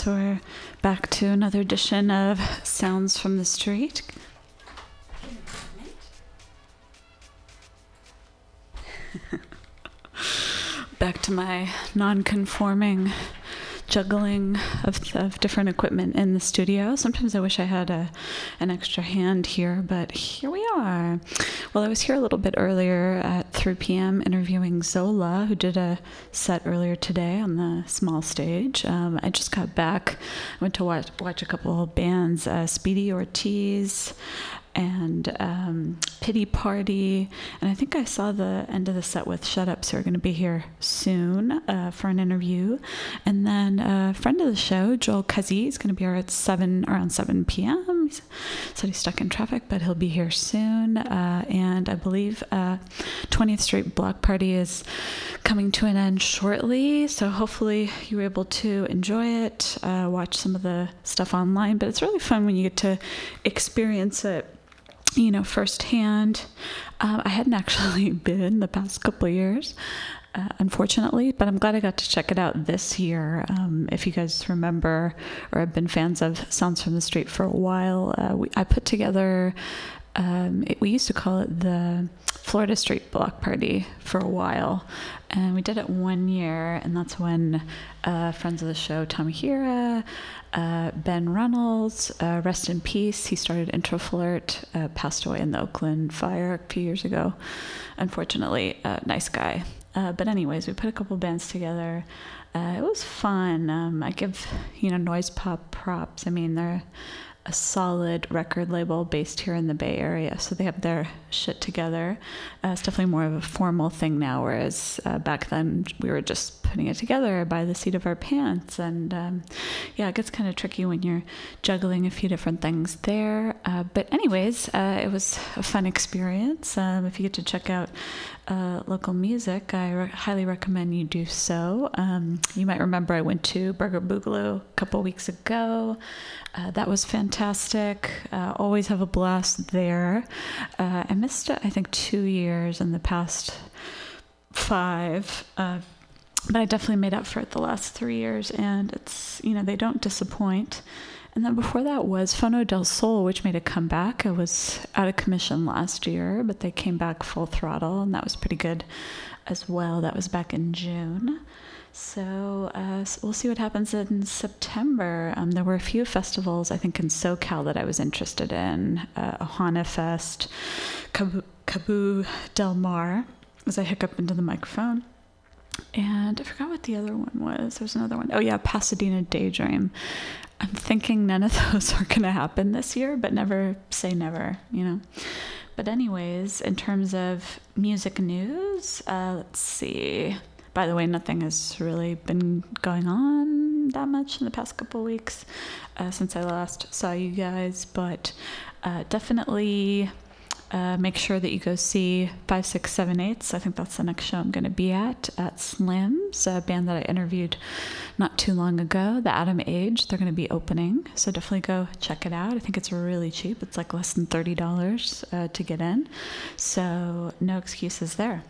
guess we're back to another edition of Sounds from the Street. back to my non conforming juggling of, of different equipment in the studio. Sometimes I wish I had a, an extra hand here, but here we are. Well, I was here a little bit earlier at 3 p.m. interviewing Zola, who did a set earlier today on the small stage. Um, I just got back. I went to watch, watch a couple of bands, uh, Speedy Ortiz and um, Pity Party. And I think I saw the end of the set with Shut Ups, who are going to be here soon uh, for an interview. And then a friend of the show, Joel Cuzzy, is going to be here at 7, around 7 p.m. He said he's stuck in traffic, but he'll be here soon. Uh, and I believe uh, 20th Street Block Party is coming to an end shortly. So hopefully you were able to enjoy it, uh, watch some of the stuff online. But it's really fun when you get to experience it you know, firsthand. Um, I hadn't actually been the past couple years, uh, unfortunately, but I'm glad I got to check it out this year. Um, if you guys remember or have been fans of Sounds from the Street for a while, uh, we, I put together. Um, it, we used to call it the Florida Street Block Party for a while, and we did it one year, and that's when uh, friends of the show, Tommy Hira, uh, Ben Reynolds, uh, rest in peace. He started Intro Flirt, uh, passed away in the Oakland fire a few years ago. Unfortunately, nice guy. Uh, but anyways, we put a couple bands together. Uh, it was fun. Um, I give you know Noise Pop props. I mean they're a solid record label based here in the Bay Area, so they have their shit together. Uh, it's definitely more of a formal thing now, whereas uh, back then we were just putting it together by the seat of our pants. And um, yeah, it gets kind of tricky when you're juggling a few different things there. Uh, but, anyways, uh, it was a fun experience. Um, if you get to check out uh, local music, I re- highly recommend you do so. Um, you might remember I went to Burger Boogaloo a couple weeks ago. Uh, that was fantastic. Uh, always have a blast there. Uh, I missed, it, I think, two years in the past five. Uh, but I definitely made up for it the last three years, and it's, you know, they don't disappoint. And then before that was Phono del Sol, which made a comeback. It was out of commission last year, but they came back full throttle, and that was pretty good as well. That was back in June. So uh, we'll see what happens in September. Um, there were a few festivals, I think, in SoCal that I was interested in uh, Ohana Fest, Cabo, Cabo Del Mar, as I hiccup into the microphone. And I forgot what the other one was. There's another one. Oh, yeah, Pasadena Daydream. I'm thinking none of those are going to happen this year, but never say never, you know. But, anyways, in terms of music news, uh, let's see. By the way, nothing has really been going on that much in the past couple weeks uh, since I last saw you guys, but uh, definitely uh, make sure that you go see 5678. I think that's the next show I'm going to be at at Slims, a band that I interviewed not too long ago, the Atom Age. They're going to be opening, so definitely go check it out. I think it's really cheap. It's like less than $30 uh, to get in, so no excuses there.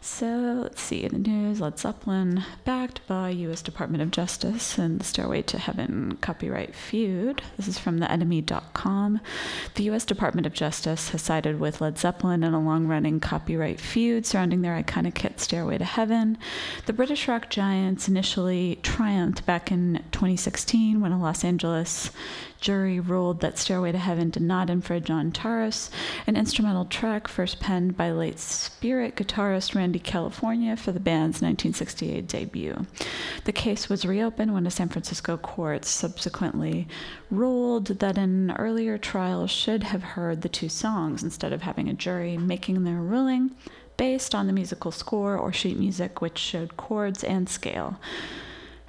So let's see in the news Led Zeppelin backed by U.S. Department of Justice in the Stairway to Heaven copyright feud. This is from the NME.com. The U.S. Department of Justice has sided with Led Zeppelin in a long running copyright feud surrounding their iconic hit Stairway to Heaven. The British rock giants initially triumphed back in 2016 when a Los Angeles jury ruled that Stairway to Heaven did not infringe on Taurus, an instrumental track first penned by late Spirit guitarist Randy California for the band's 1968 debut. The case was reopened when a San Francisco court subsequently ruled that an earlier trial should have heard the two songs instead of having a jury making their ruling based on the musical score or sheet music, which showed chords and scale.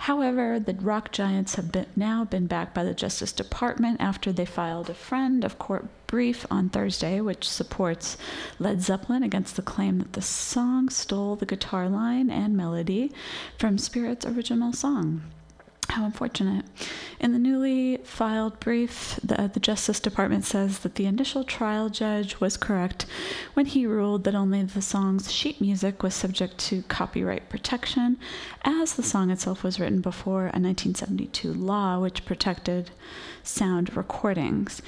However, the rock giants have been, now been backed by the Justice Department after they filed a friend of court brief on Thursday, which supports Led Zeppelin against the claim that the song stole the guitar line and melody from Spirit's original song. How unfortunate. In the newly filed brief, the, the, Justice Department says that the initial trial judge was correct when he ruled that only the song's sheet music was subject to copyright protection, as the song itself was written before a 1972 law which protected sound recordings.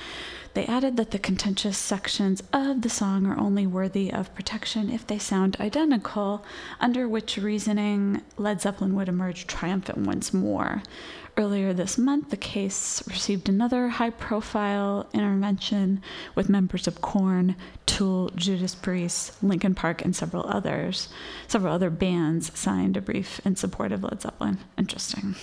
They added that the contentious sections of the song are only worthy of protection if they sound identical, under which reasoning Led Zeppelin would emerge triumphant once more. Earlier this month, the case received another high profile intervention with members of Korn, Tool, Judas Priest, Linkin Park, and several others. Several other bands signed a brief in support of Led Zeppelin. Interesting.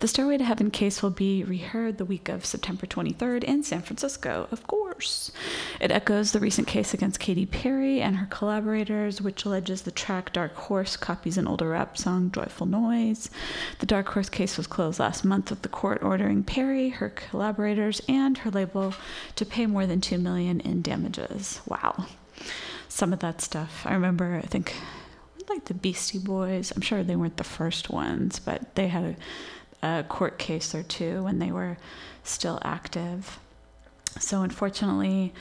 The Stairway to Heaven case will be reheard the week of September 23rd in San Francisco, of course. It echoes the recent case against Katy Perry and her collaborators, which alleges the track Dark Horse copies an older rap song, Joyful Noise. The Dark Horse case was closed last month with the court ordering Perry, her collaborators, and her label to pay more than 2 million in damages. Wow. Some of that stuff. I remember, I think like the Beastie Boys. I'm sure they weren't the first ones, but they had a a court case or two when they were still active. So, unfortunately,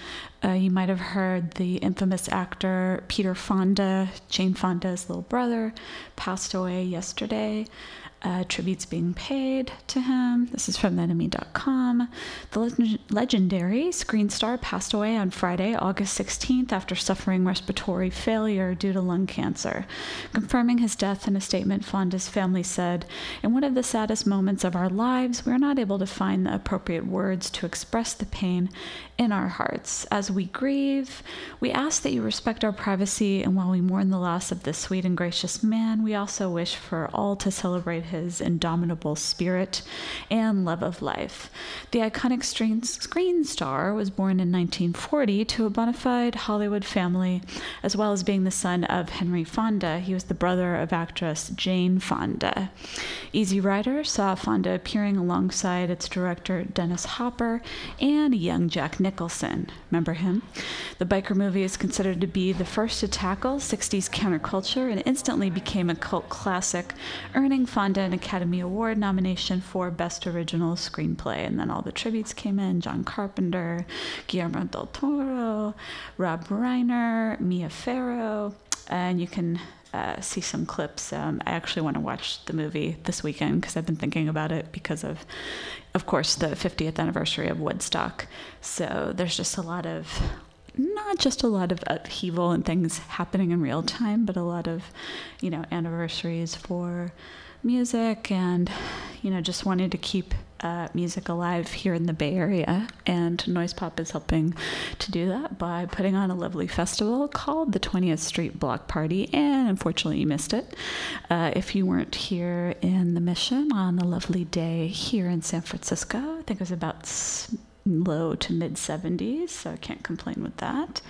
uh, you might have heard the infamous actor Peter Fonda, Jane Fonda's little brother, passed away yesterday uh, tributes being paid to him. This is from NME.com. The leg- legendary screen star passed away on Friday, August 16th, after suffering respiratory failure due to lung cancer. Confirming his death in a statement, Fonda's family said, In one of the saddest moments of our lives, we are not able to find the appropriate words to express the pain in our hearts. As we grieve, we ask that you respect our privacy, and while we mourn the loss of this sweet and gracious man, we also wish for all to celebrate his indomitable spirit and love of life. The iconic screen star was born in 1940 to a bona fide Hollywood family, as well as being the son of Henry Fonda. He was the brother of actress Jane Fonda. Easy Rider saw Fonda appearing alongside its director Dennis Hopper and young Jack Nicholson. Remember him? The biker movie is considered to be the first to tackle 60s counterculture and instantly became a cult classic, earning Fonda an Academy Award nomination for Best Original Screenplay. And then all the tributes came in John Carpenter, Guillermo del Toro, Rob Reiner, Mia Farrow. And you can uh, see some clips. Um, I actually want to watch the movie this weekend because I've been thinking about it because of, of course, the 50th anniversary of Woodstock. So there's just a lot of not just a lot of upheaval and things happening in real time, but a lot of, you know, anniversaries for music and, you know, just wanted to keep uh, music alive here in the Bay Area. And Noise Pop is helping to do that by putting on a lovely festival called the 20th Street Block Party. And unfortunately, you missed it. Uh, if you weren't here in the Mission on a lovely day here in San Francisco, I think it was about low to mid 70s, so I can't complain with that.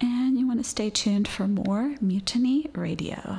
And you want to stay tuned for more Mutiny Radio.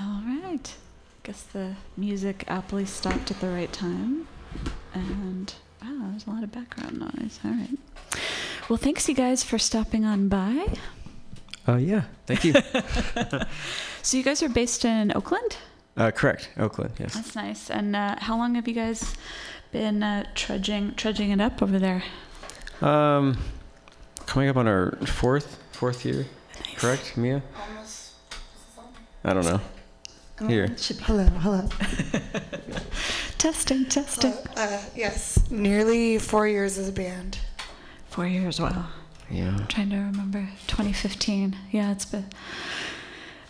All right. Guess the music aptly stopped at the right time. And wow, there's a lot of background noise. All right. Well, thanks you guys for stopping on by. Uh, yeah. Thank you. So you guys are based in Oakland? uh, correct. Oakland. Yes. That's nice. And uh, how long have you guys been uh, trudging trudging it up over there? Um, coming up on our fourth fourth year. Correct, Mia? Almost. I don't know. Here. Should be Hello, hello. testing, testing. hello. Uh, yes, nearly four years as a band. Four years. Wow. Yeah. trying to remember 2015 yeah it's been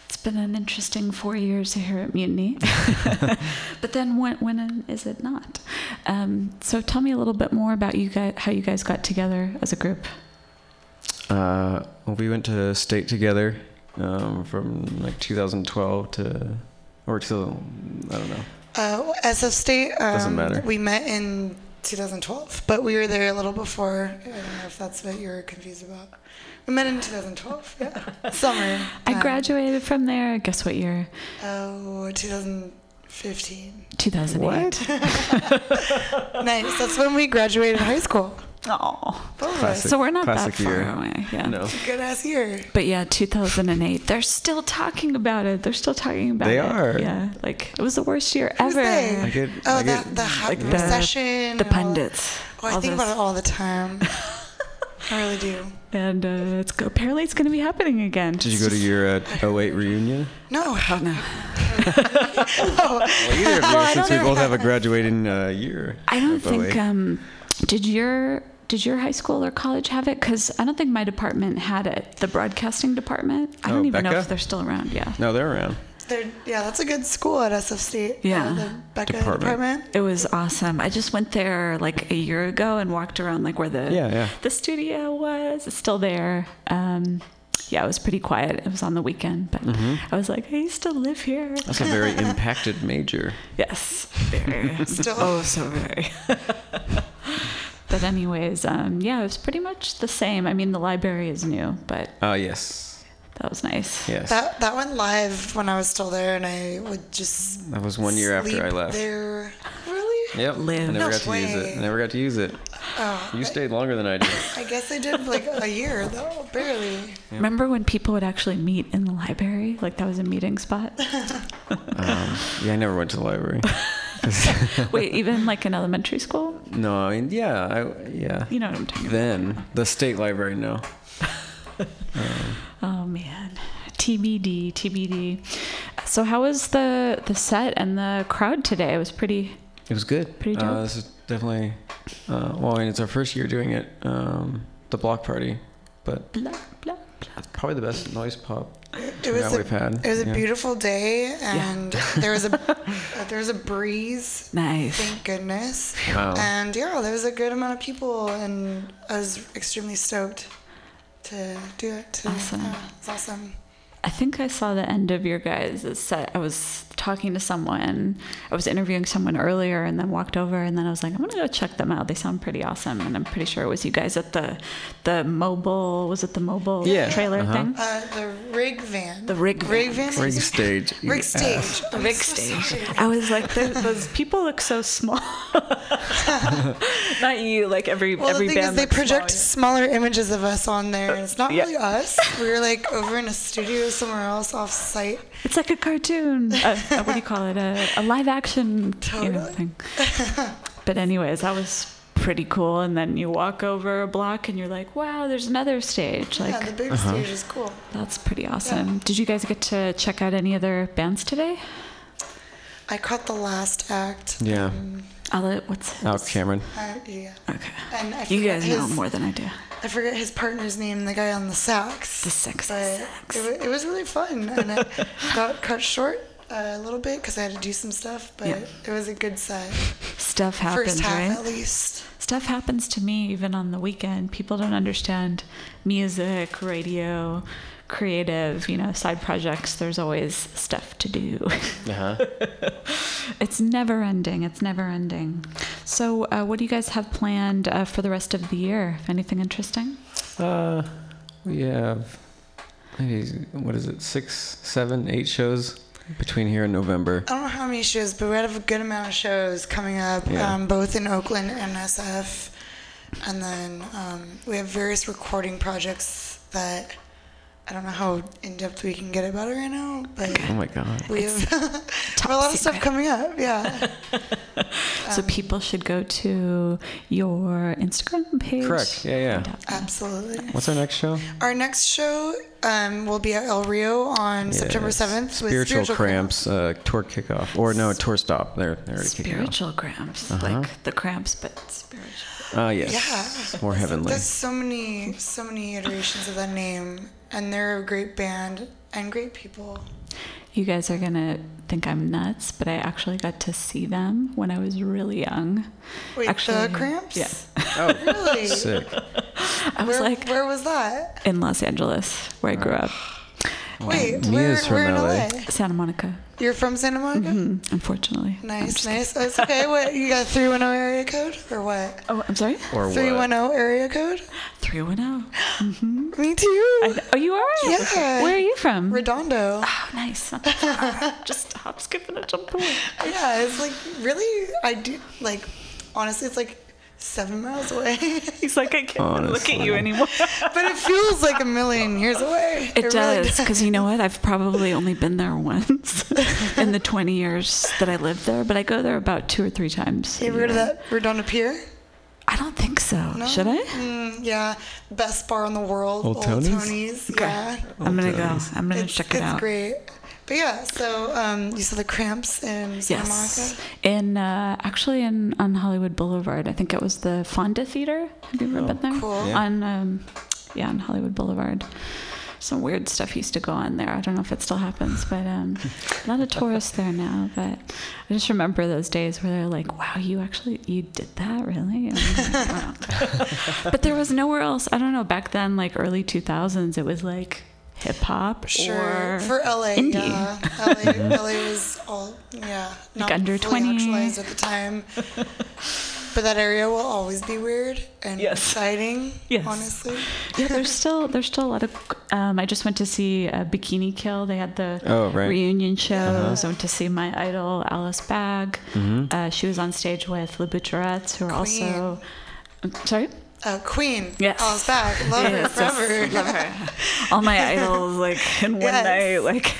it's been an interesting four years here at mutiny but then when when is it not um, so tell me a little bit more about you guys how you guys got together as a group Uh, well, we went to state together um, from like 2012 to or 2000. I don't know. Uh, SF State. Um, Doesn't matter. We met in 2012, but we were there a little before. I don't know if that's what you're confused about. We met in 2012. Yeah, summer. i um, graduated from there guess what year Oh, 2015. 2008 nice. That's when we graduated high school. Oh Both. Classic. so we're not that classic far year. away yeah No. It's a good ass year. But yeah, 2008. They're still talking about it. They're still talking about They it. are. Yeah, like it was the worst year Who's ever. they? I get. Oh, I that the hype like the- recession. the and pundits. Oh, I think those- about it all the time. I really do. And uh, it's go- apparently it's going to be happening again. Did you go to your uh, 08 reunion? No. Oh no, Oh, Well, either of you, Well, since we both have a graduating uh, year. I don't think. 08. Um, did your did your high school or college have it? Because I don't think my department had it. The broadcasting department. I don't Oh, even know if they're still around. Yeah. No, they're around. they're, yeah, that's a good school at SF State. Yeah. Uh, the BECA Department. department. It was awesome. I just went there like a year ago and walked around like where the Yeah, yeah. the studio was. It's still there. Um, yeah, it was pretty quiet. It was on the weekend, but I was like, I used to live here. Mm-hmm. That's a very impacted major. Yes, very. Still. oh, so very. but anyways, um, yeah, it was pretty much the same. I mean, the library is new, but Ah, yes. that was nice. Yes. That that went live when I was still there, and I would just. That was one year after I left. There. Really? Yep. Live. I never No got to use it. I never got to use it. Oh, You stayed longer than I did. I guess I did like a year though, barely. Remember when people would actually meet in the library? Like that was a meeting spot? Um, yeah, I never went to the library. Wait, even like in elementary school? no, I mean, yeah, I, yeah. You know what I'm talking about. Then the state library, no. Oh man, TBD, TBD. So how was the the set and the crowd today? It was pretty. It was good. Pretty Uh, dope. this is definitely. Uh, well, I mean, it's our first year doing it. Um, the block party, but Blah blah blah. probably the best noise pop It was a, we've had. it was a beautiful day, and there was a uh, there was a breeze. Nice. Thank goodness. Wow. And yeah, there was a good amount of people, and I was extremely stoked to do it. To, Awesome. yeah, it's awesome. I think I saw the end of your guys' set. I was talking to someone. I was interviewing someone earlier, and then walked over, and then I was like, I'm gonna go check them out. They sound pretty awesome, and I'm pretty sure it was you guys at the the mobile. Was it the mobile Yeah, trailer uh-huh. thing? Uh, the rig van. The rig rig van. van. Rig stage. you Rig ass. stage. The big stage. I was like, those people look so small. Not you, like every Well, every the thing band. is, they project small. smaller images of us on there, and it's not Yeah. really us. We were like over in a studio somewhere else off site. It's like a cartoon. Uh, uh, what do you call it? A, a live action you know, thing. but anyways, that was pretty cool. And then you walk over a block, and you're like, "Wow, there's another stage." Like yeah, the big Uh-huh. stage is cool. that's pretty awesome. Did you guys get to check out any other bands today? I caught the last act. Yeah. um, I'll let what's his? Out Cameron. uh, yeah. Okay. And I You forget guys know his, more than I do. I forget his partner's name, the guy on the sax. The sax. It, it was really fun, and it got cut short a little bit because I had to do some stuff. But Yeah. it was a good set. Stuff happens, First half, right? at least. Stuff happens to me even on the weekend. People don't understand music, radio, creative, you know, side projects. There's always stuff to do. Uh-huh. it's never ending. It's never ending. So, uh, what do you guys have planned uh, for the rest of the year? Anything interesting? Uh, we have maybe what is it? Six, seven, eight shows between here and November. I don't know how many shows, but we have a good amount of shows coming up, Yeah. um, both in Oakland and SF. And then um, we have various recording projects that I don't know how in depth we can get about it right now, but Oh my god. we have, Top a lot of stuff coming up. Yeah. so people should go to your Instagram page. Correct. Yeah, yeah. Absolutely. What's our next show? Our next show um, will be at El Rio on September 7th with Spiritual, Cramps uh, tour kickoff, or no, tour stop. They're they're already. Spiritual cramps, Uh-huh. like the cramps, but spiritual. Ah, yes. Yeah. More heavenly. There's so many, so many iterations of that name, and they're a great band and great people. You guys are gonna think I'm nuts, but I actually got to see them when I was really young. Wait, Actually, the Cramps? yeah. Oh, Really? sick. I was where, like where was that? in Los Angeles, where I grew up, Wait, where, Mia's from where in LA. LA? Santa Monica. You're from Santa Monica? hmm unfortunately. I'm Nice, just nice. It's okay. What you got? Three one zero area code or what? Oh, I'm sorry. Or Three one what? zero area code. Three one zero. Me too. I- Oh, you are? Yeah. Where are you from? Redondo. Oh, nice. Not that far. Just hop, skip, and a jump away. Yeah, it's like really. I do like. Honestly, it's like seven miles away, He's like, I can't look at you anymore. but it feels like a million years away. It really does, because you know what? I've probably only been there once in the 20 years that I lived there, but I go there about two or three times. a You ever heard of that Redondo Pier? I don't think so. No? Should I? Mm, yeah, best bar in the world. Old Tony's? Yeah, I'm gonna go. I'm gonna it's, check it it's out. great. But yeah, so um, you saw the Cramps in Santa Yes, Monica. in uh, actually in on Hollywood Boulevard. I think it was the Fonda Theater. Have you ever Oh, been there? cool. Yeah. On um, yeah, on Hollywood Boulevard. Some weird stuff used to go on there. I don't know if it still happens, but um, a lot of tourists there now. But I just remember those days where they're like, "Wow, you actually you did that, really?" Like, wow. but there was nowhere else. I don't know. Back then, like early 2000s, it was like hip hop Sure, or for LA, indie. yeah. LA, LA was all, yeah, not under fully 20. actualized at the time. but that area will always be weird and Yes. exciting, Yes. honestly. yeah, there's still there's still a lot of. Um, I just went to see uh, Bikini Kill. They had the Oh, right. reunion shows. I went to see my idol Alice Bag. Mm-hmm. Uh, she was on stage with Le Butcherettes, who are also. Sorry. Uh, Queen, Yes. Alice Bag, love her forever. yes, love her. All my idols, like in one Yes. night, like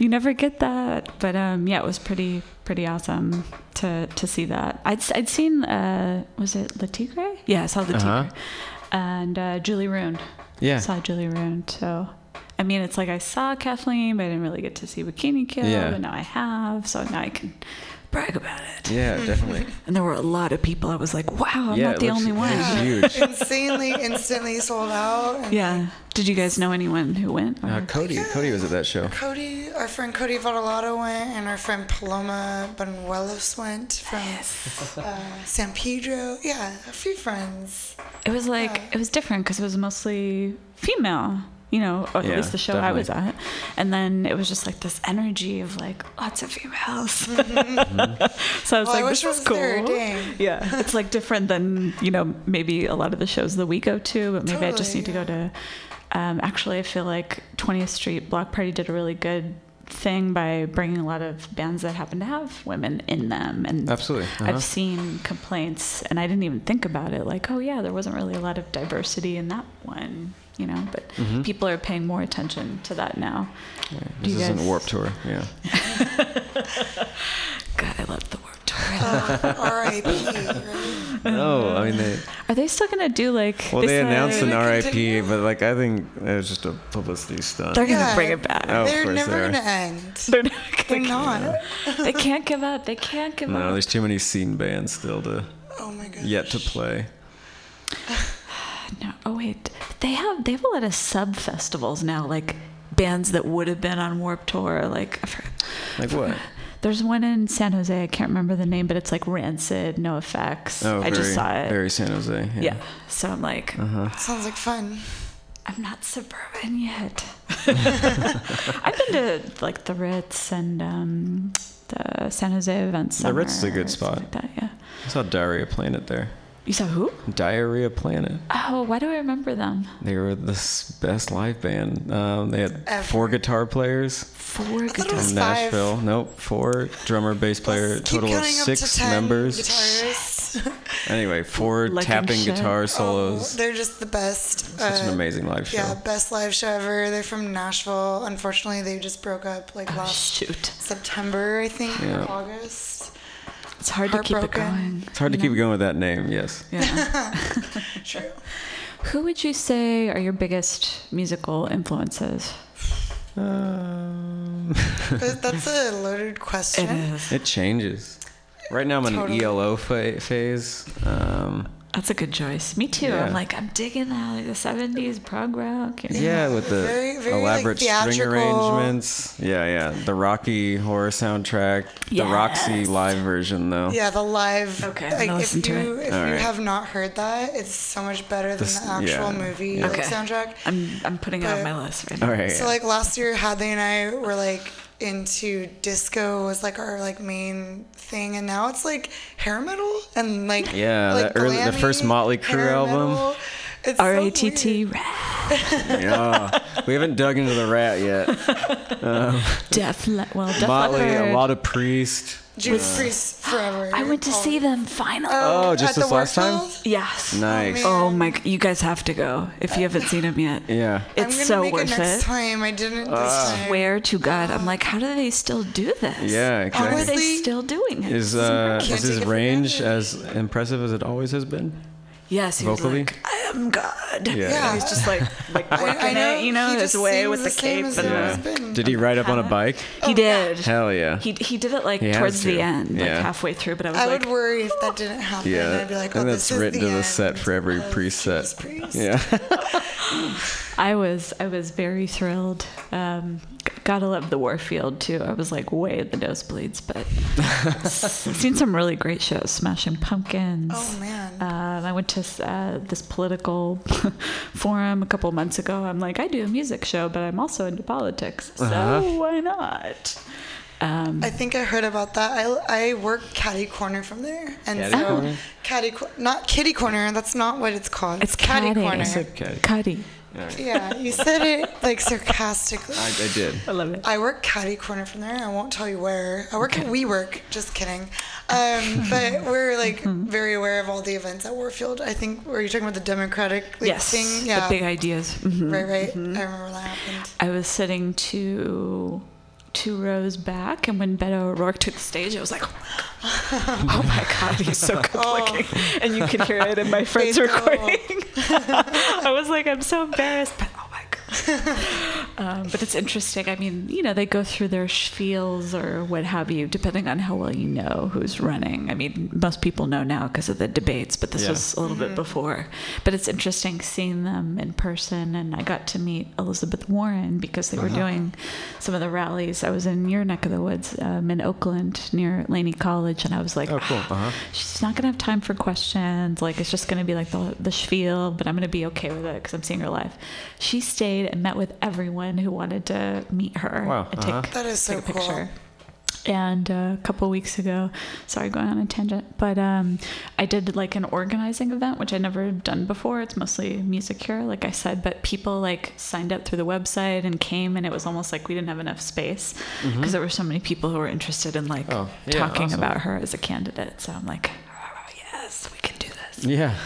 you never get that. But um, yeah, it was pretty pretty awesome to to see that. I'd I'd seen uh, was it Le Tigre? Yeah, I saw Le Tigre Uh-huh. and uh, Julie Ruin. Yeah. saw Julie Ruin. So, I mean, it's like I saw Kathleen, but I didn't really get to see Bikini Kill. Yeah. But now I have, so now I can brag about it. Yeah, definitely. And there were a lot of people. I was like, wow, I'm yeah, not the looks- only one. It's huge. Insanely, instantly sold out. Yeah. Did you guys know anyone who went? or- Uh, Cody, Cody was at that show. Cody, our friend Cody Vadalato went, and our friend Paloma Banuelos went from uh, San Pedro. Yeah, a few friends. It was like Yeah. it was different because it was mostly female, you know, or at least the show I was at, and then it was just like this energy of like lots of females. so I was Well, like, wish this is was cool. Yeah, it's like different than you know maybe a lot of the shows that we go to, but maybe I just Totally, need to go to. Um, actually, I feel like 20th Street Block Party did a really good thing by bringing a lot of bands that happen to have women in them and Absolutely. Uh-huh. I've seen complaints, and I didn't even think about it. Like, oh yeah, there wasn't really a lot of diversity in that one, you know. But Mhm. people are paying more attention to that now. Yeah, this you isn't guys- Warped Tour. Yeah. God, I love the Warped Tour. Uh, R.I.P. Right? No, I mean they. Are they still gonna do like? Well, they, said announced an RIP, but like I think it was just a publicity stunt. They're gonna Yeah. bring it back. Oh, of They're course never they are. gonna end. They're not. They're Gonna, not. they can't give up. They can't give No, up. there's too many scene bands still to Oh my god. yet to play. No. Oh wait, they have they have a lot of sub festivals now, like bands that would have been on Warped Tour. Like I forgot. Like what? There's one in San Jose. I can't remember the name, but it's like Rancid, NOFX. Oh, I very, just saw it. very San Jose. Yeah. yeah. So I'm like, Uh huh. Sounds like fun. I'm not suburban yet. I've been to like the Ritz and um, the San Jose events. The Ritz is a good spot. Like that, yeah. I saw Daria playing it there. You saw who? Diarrhea Planet. Oh, why do I remember them? They were the best live band. Um, they had Ever. four guitar players Four thought it guitars. was in five. Nashville. Nope, four drummer, bass player, Let's total of counting up to six members. Guitarists. Anyway, four Like tapping shit. guitar Oh, solos. they're just the best. Such an Uh, amazing live show. Yeah, best live show ever. They're from Nashville. Unfortunately, they just broke up like Oh, last shoot. September, I think, Yeah. or August. It's hard to keep it going. It's hard to you keep know? going with that name. Yes. Yeah. True. Who would you say are your biggest musical influences? Um, That's a loaded question. is. it changes. Right now I'm in an ELO fa- phase. Um, That's a good choice. Me too. Yeah. I'm like, I'm digging that, like the 70s prog rock. you know? yeah, with the Very- very, like, elaborate string arrangements. Yeah, yeah. The Rocky horror soundtrack. The Roxy live version though. Yeah, the live. Okay, like, gonna if listen to you it. if All you right. have not heard that, it's so much better than This- the actual yeah. movie like, Okay. soundtrack. I'm, I'm putting it on my list right now. All right. So like last year, Hadley and I were like into disco was like our like main thing, and now it's like hair metal and like Yeah, like the early- the first Motley Crue album. metal. It's R A T T, weird. yeah. We haven't dug into the Ratt yet. Um, Def Le- well, Def Motley, a lot of Priest. Judas Priest forever. I went to Oh. see them finally. Oh, just this the last time? Yes. Nice. man. Oh my! g- You guys have to go if you haven't seen them yet. Yeah. I'm It's gonna so make worth it next it. time. I didn't this Ah. time. Swear to God, I'm like, how do they still do this? Yeah, How are exactly. they Honestly, still doing it? Is This uh Can't is his take it for range granted. as impressive as it always has been? Yes, he vocally? was like, I am God. Yeah. Yeah. He's just like, like I, working I know. it, you know, he his way with the, same cape and the. has Yeah. been. Did he ride up on a bike? He Oh, did. Hell yeah. He he did it like He has towards the to. end, like halfway through. But I was I like, would worry if that didn't happen. Yeah, I'd be like, I oh, think this that's is written the to the set for every of preset. Priest. Yeah. I was I was very thrilled. Um, g- gotta love the Warfield too. I was like way at the nosebleeds, but I've seen some really great shows. Smashing Pumpkins. Oh man. Um, I went to uh, this political forum a couple months ago. I'm like, I do a music show, but I'm also into politics, so Uh-huh. why not? Um, I think I heard about that. I, I work catty corner from there, and Catty so corner? catty not kitty corner. That's not what it's called. It's catty catty. corner. I said okay. Cuddy. Yeah, you said it like sarcastically. I, I did. I love it. I work catty corner from there. I won't tell you where. I work at WeWork. Just kidding. Um, but we're like Mm-hmm. very aware of all the events at Warfield. I think were you talking about the Democratic like, yes, thing? Yeah. the big ideas. Mhm. right, right. I remember that happened. I was sitting two two rows back, and when Beto O'Rourke took the stage, I was like, "Oh my God, he's so oh. good looking!" And you could hear it in my friend's recording. I was like, "I'm so embarrassed," but oh. Um, but it's interesting. I mean, you know, they go through their spiels or what have you, depending on how well you know who's running. I mean, most people know now because of the debates, but this Yeah. was a little bit before. But it's interesting seeing them in person, and I got to meet Elizabeth Warren because they were doing some of the rallies. I was in your neck of the woods um, in Oakland near Laney College, and I was like, Oh, cool. Uh-huh. she's not gonna have time for questions. Like it's just gonna be like the the spiel, but I'm gonna be okay with it because I'm seeing her live. She stayed and met with everyone who wanted to meet her Wow, and uh-huh. take, That is so take a cool. picture. And uh, a couple weeks ago, sorry, going on a tangent, but um, I did like an organizing event, which I'd never done before. It's mostly music here, like I said, but people like signed up through the website and came, and it was almost like we didn't have enough space because there were so many people who were interested in like Oh, yeah, talking awesome. about her as a candidate. So I'm like, oh, yes, we can do this. Yeah.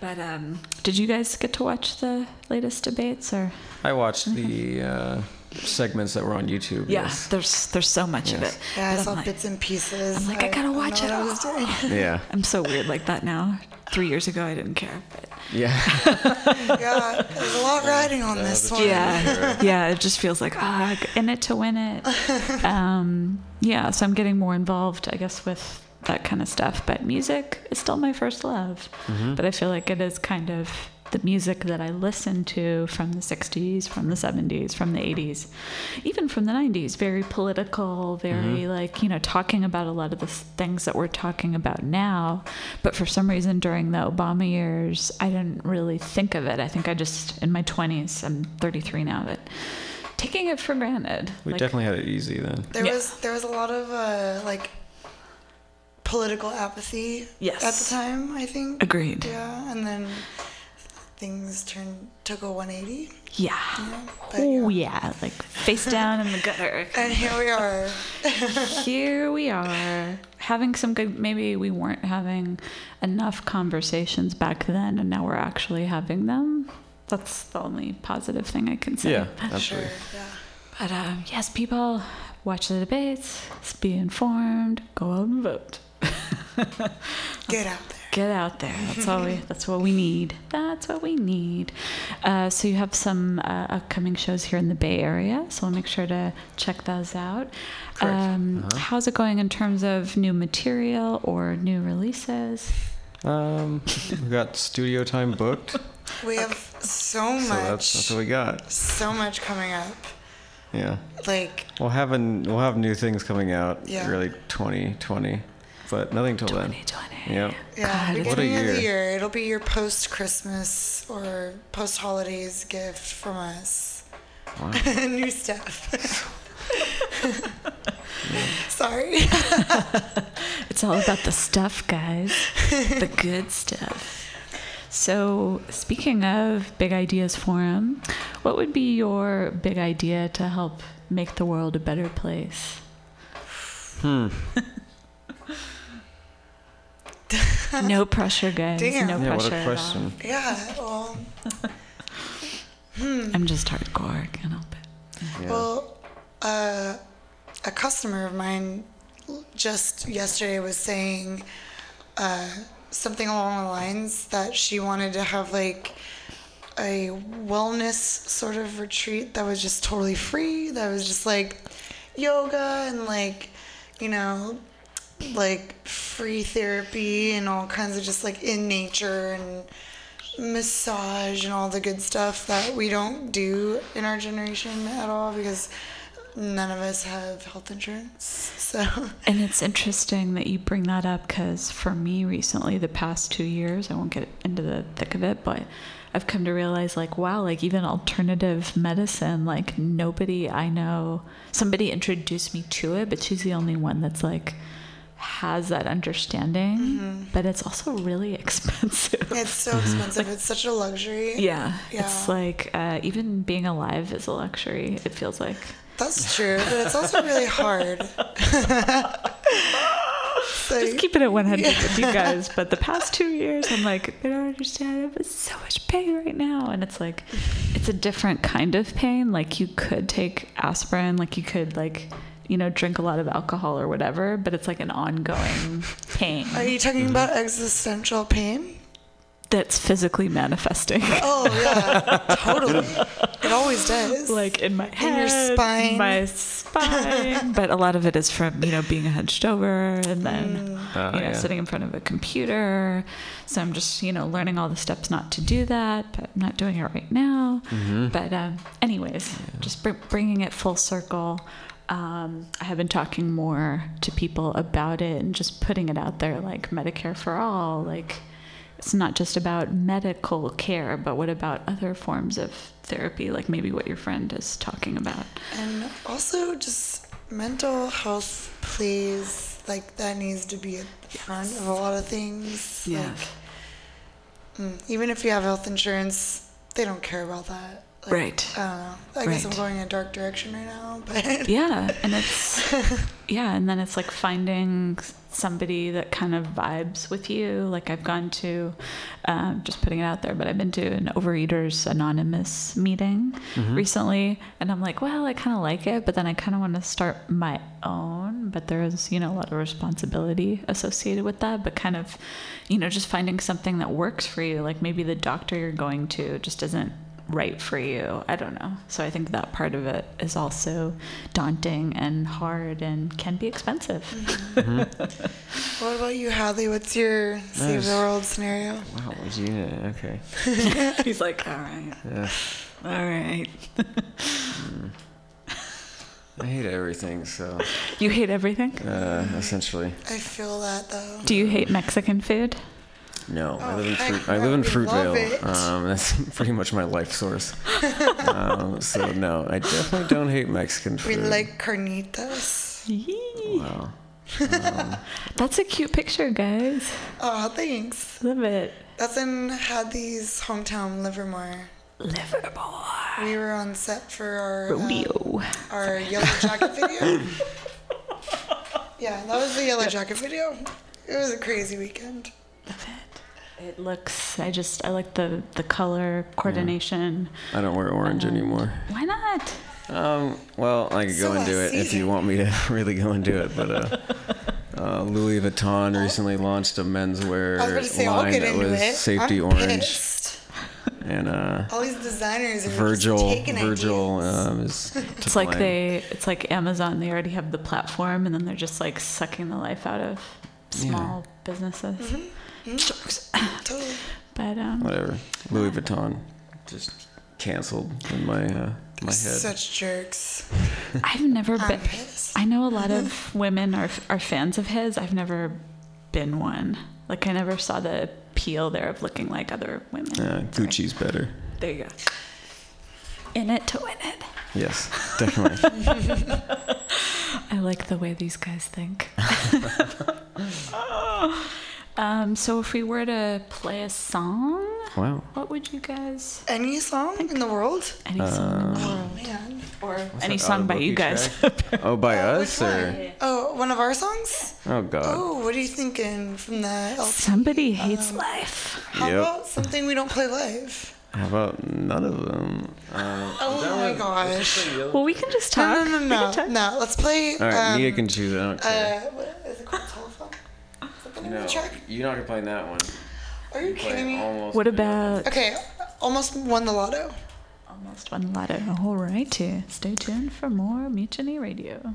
But um, did you guys get to watch the latest debates or? I watched the uh, segments that were on YouTube. Yeah, yes. there's there's so much of it. Yeah, I But saw I'm like, bits and pieces. I'm like, I gotta watch know it what all. yeah. I'm so weird like that now. Three years ago, I didn't care. But Yeah. yeah, there's a lot riding on this one. yeah, yeah, it just feels like ah, in it to win it. Um, yeah, so I'm getting more involved, I guess, with that kind of stuff. But music is still my first love. But I feel like it is kind of the music that I listened to from the 60s, from the 70s, from the 80s, even from the 90s. Very political, very like, you know, talking about a lot of the things that we're talking about now. But for some reason during the Obama years, I didn't really think of it. I think I just, in my 20s, I'm 33 now, but taking it for granted. We Like, definitely had it easy then. There Yeah. was there was a lot of uh, like political apathy Yes. at the time, I think. Agreed. Yeah, and then things turned took a 180. Yeah. Yeah, Oh yeah. yeah, like face down in the gutter. And here we are. Here we are having some good. Maybe we weren't having enough conversations back then, and now we're actually having them. That's the only positive thing I can say. Yeah, Sure. absolutely. Yeah. But um, yes, people watch the debates, be informed, go out and vote. Get out there. Get out there. That's all we. That's what we need. That's what we need. Uh, so you have some uh, upcoming shows here in the Bay Area. So we'll make sure to check those out. Correct. Um, Uh-huh. How's it going in terms of new material or new releases? Um, we got studio time booked, We have so so much, that's that's what we got. so much coming up. Yeah, Like, we'll have an, we'll have new things coming out Yeah. early 2020, but nothing till then. 2020. Yeah. yeah, God, What a beginning of the year. year, it'll be your post Christmas or post holidays gift from us. Wow. New stuff. Sorry. It's all about the stuff, guys. the good stuff. So, speaking of Big Ideas Forum, what would be your big idea to help make the world a better place? Hmm. No pressure, guys. Damn. No Yeah, what pressure a at all. question. Yeah, well, I'm just hardcore. Can't help it. Yeah. well, uh, a customer of mine just yesterday was saying uh, something along the lines that she wanted to have like a wellness sort of retreat that was just totally free, that was just like yoga and like, you know, like free therapy and all kinds of just like in nature and massage and all the good stuff that we don't do in our generation at all because none of us have health insurance. So, And it's interesting that you bring that up because for me recently, the past two years, I won't get into the thick of it, but I've come to realize like, wow, like even alternative medicine, like nobody I know, somebody introduced me to it, but she's the only one that's like, has that understanding, but it's also really expensive. it's so expensive. It's such a luxury. Yeah, Yeah. it's like uh, even being alive is a luxury. It feels like That's true, but it's also really hard. So- just keeping it 100 with you guys. But the past two years, I'm like, I don't understand. I'm so much pain right now. And it's like, it's a different kind of pain. Like, you could take aspirin, like, you could, like, you know, drink a lot of alcohol or whatever, but it's like an ongoing pain Are you talking Mm-hmm. about existential pain? that's physically manifesting. Oh yeah, totally. It always does. like in my In head, your spine. my spine. but a lot of it is from you know being hunched over and then Ah, you know yeah. sitting in front of a computer. So I'm just you know learning all the steps not to do that, but I'm not doing it right now. Mm-hmm. But um, anyways, just br- bringing it full circle. Um, I have been talking more to people about it and just putting it out there, like Medicare for all, like it's not just about medical care, but what about other forms of therapy, like maybe what your friend is talking about? and also just mental health plays like that needs to be at the front of a lot of things. Like, mm, even if you have health insurance, they don't care about that. Like, Right. I don't know. I guess I'm going in a dark direction right now, but yeah, and it's yeah, and then it's like finding somebody that kind of vibes with you. Like I've gone to, um, just putting it out there, but I've been to an Overeaters Anonymous meeting Mm-hmm. recently, and I'm like, well, I kind of like it, but then I kind of want to start my own. But there is, you know, a lot of responsibility associated with that. But kind of, you know, just finding something that works for you. Like maybe the doctor you're going to just isn't right for you. I don't know. So I think that part of it is also daunting and hard and can be expensive. what about you, Hadley? What's your save the world scenario? Wow, yeah, okay. He's like, all right, Yeah. all right. I hate everything, so You hate everything? uh, essentially, I feel that though. Do you hate Mexican food? No. I Oh, live in fruit. I no, live in Fruitvale. Um, that's pretty much my life source. um, so no, I definitely don't hate Mexican food. We like carnitas. Wow. That's a cute picture, guys. Oh, thanks. Love it. That's in Hadley's hometown, Livermore. Livermore. We were on set for our um, Rodeo. our Yellow Jacket video. yeah, that was the Yellow Jacket video. It was a crazy weekend. Love it. It looks. I just. I like the the color coordination. I don't wear orange anymore. Why not? Um, well, I could go So do it if you want me to really go and do it, but uh, uh, Louis Vuitton recently launched a menswear was say, line that was it. safety I'm orange, pissed. and uh, All these designers are Virgil just Virgil um, is. to It's like blame. they. It's like Amazon. They already have the platform, and then they're just like sucking the life out of small businesses. Jokes. Totally. But um, whatever Louis Vuitton just canceled in my uh, my head. Such jerks. I've never I'm been. pissed. I know a lot of women are are fans of his. I've never been one. Like I never saw the appeal there of looking like other women. Uh, Gucci's better. There you go. In it to win it. Yes, definitely. I like the way these guys think. um, so if we were to play a song, wow. what would you guys? Any song in the world? Any song in the world, Man. or What's any song by you guys? oh, by Uh, us or? one? Oh, one of our songs? Oh God. Oh, what are you thinking from the LP? Somebody hates life. How Yep. about something we don't play live? How about none of them? Uh, Oh my one- gosh. Well, we can just No, talk. no, no, We can no. talk. No, let's play. All right, um, Nia can choose. I don't uh, care. what is it called? Telephone? Is that the name no, of the track? you're not gonna play that one. Are you Play kidding me? What about Okay, almost won the lotto. almost won the lotto? All righty. Stay tuned for more Mutiny Radio.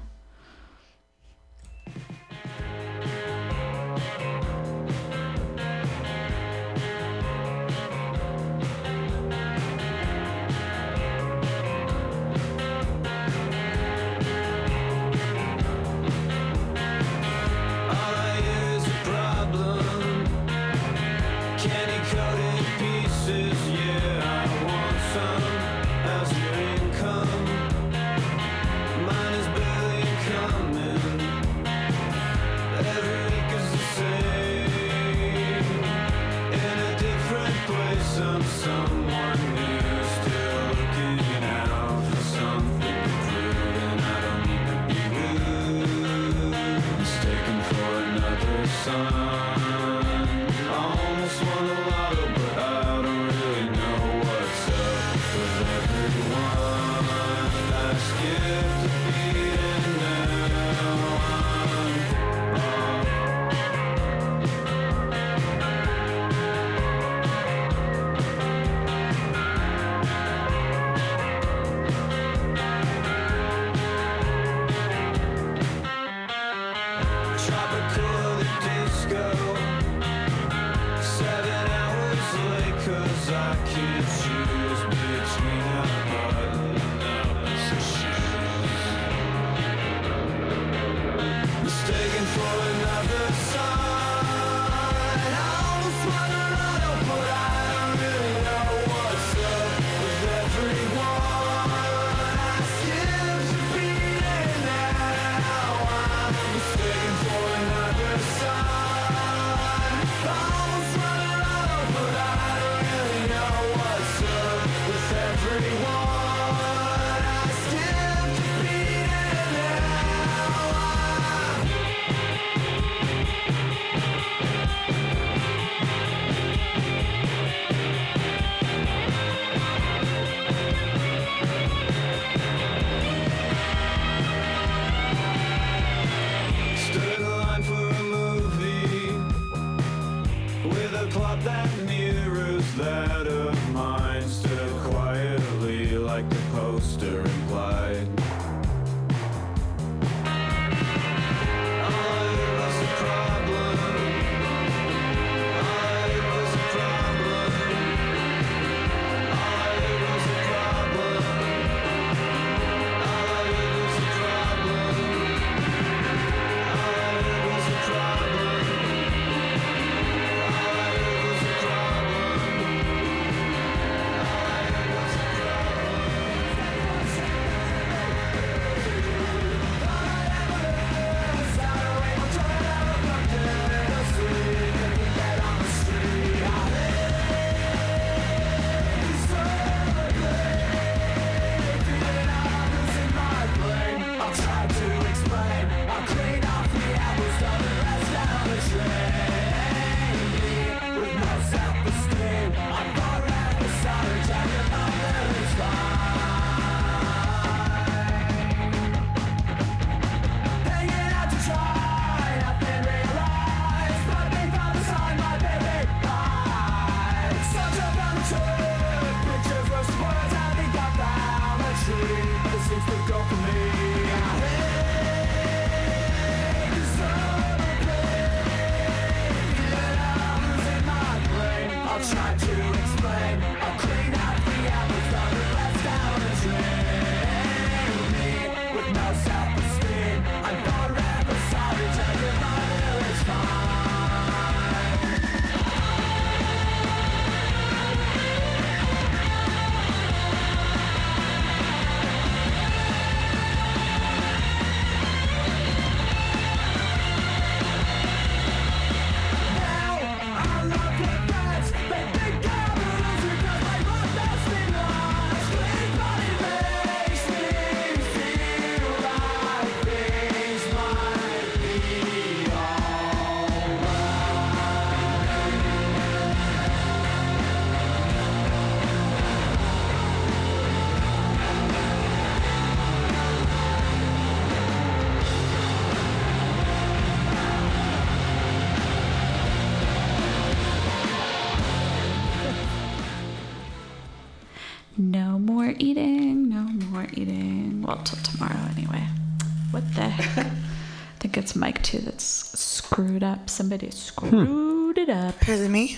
It's Mike too that's screwed up. Somebody screwed it up. Is it me?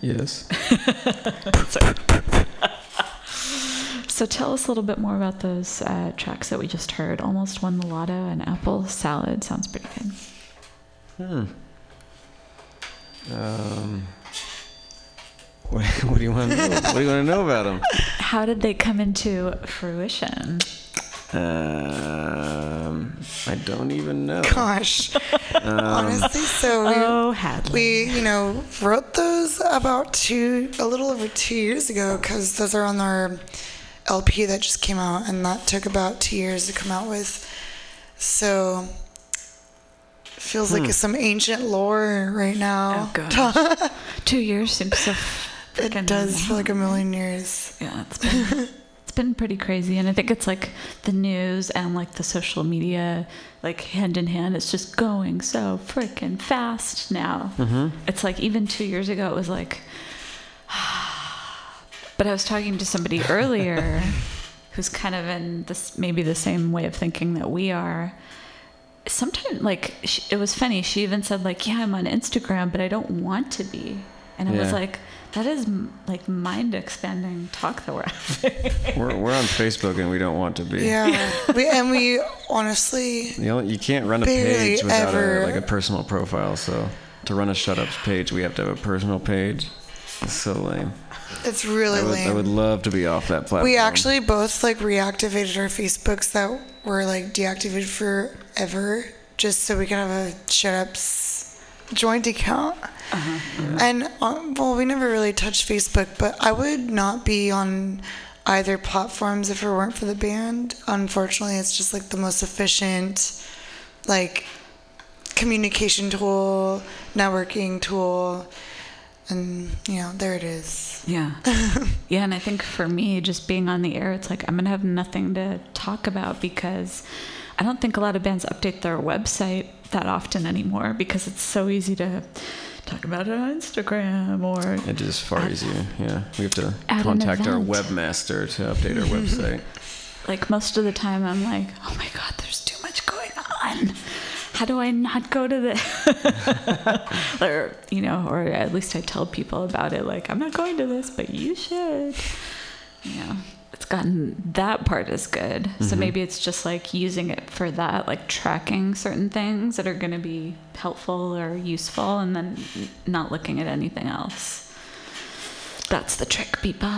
Yes. So tell us a little bit more about those uh, tracks that we just heard. Almost won the lotto and apple salad sounds pretty good. Hmm. Um. What, what do you want? To know? What do you want to know about them? How did they come into fruition? Um, I don't even know. Gosh. Honestly, so we, Oh, Hadley. we, you know, wrote those about two, a little over two years ago because those are on our LP that just came out, and that took about two years to come out with. So feels like some ancient lore right now. Oh gosh. Two years seems so. It freaking does feel like a million years. Yeah, it's been it's been pretty crazy, and I think it's like the news and like the social media, like hand in hand. It's just going so freaking fast now. Mm-hmm. It's like even two years ago, it was like. But I was talking to somebody earlier, who's kind of in this maybe the same way of thinking that we are. Sometimes, like she, it was funny. She even said, like, "Yeah, I'm on Instagram, but I don't want to be." And I was like, "That is m- like mind expanding talk that we're having." We're, we're on Facebook and we don't want to be. Yeah. we, and we honestly, You know, you can't run a page without ever- a, like a personal profile. So to run a shut ups page, we have to have a personal page. It's so lame. it's really I would, lame. I would love to be off that platform. We actually both like reactivated our Facebooks that were like deactivated forever, just so we can have a shut ups joint account. And um, well, we never really touched Facebook, but I would not be on either platforms if it weren't for the band. Unfortunately, it's just like the most efficient, like communication tool, networking tool, and you know there it is. Yeah. yeah, and I think for me, just being on the air, it's like I'm going to have nothing to talk about because I don't think a lot of bands update their website that often anymore because it's so easy to talk about it on Instagram or. It is far easier. Yeah, we have to contact our webmaster to update our website. Like most of the time, I'm like, oh my God, there's too much going on. How do I not go to the. or, you know, or at least I tell people about it. Like, I'm not going to this, but you should. Yeah. It's gotten that part is good. So maybe it's just like using it for that, like tracking certain things that are going to be helpful or useful, and then not looking at anything else. That's the trick, people.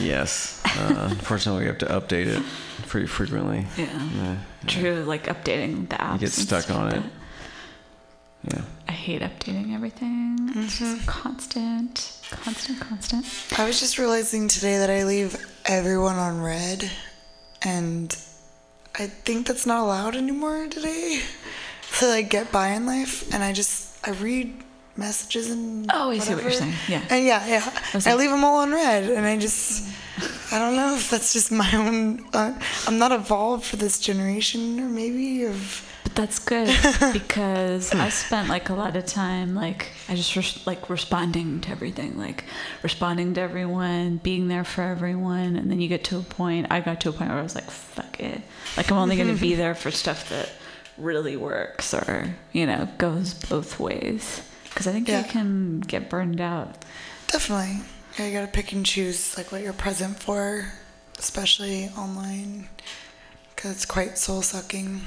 yes. Uh, unfortunately, we have to update it pretty frequently. Yeah. Yeah. True, like updating the apps. You get stuck on like it. that. Yeah. I hate updating everything. It's just constant, constant, constant. I was just realizing today that I leave everyone on red, and I think that's not allowed anymore today to like get by in life. And I just I read messages and Oh, I see what you're whatever. saying. Yeah. And yeah, yeah. I like- leave them all on red, and I just I don't know if that's just my own. Uh, I'm not evolved for this generation, or maybe of. But that's good because I spent like a lot of time like I just res- like responding to everything, like responding to everyone, being there for everyone, and then you get to a point. I got to a point where I was like, "Fuck it!" Like I'm only gonna be there for stuff that really works or you know goes both ways. Because I think Yeah. you can get burned out. Definitely. Yeah, you gotta pick and choose like what you're present for, especially online, because it's quite soul sucking.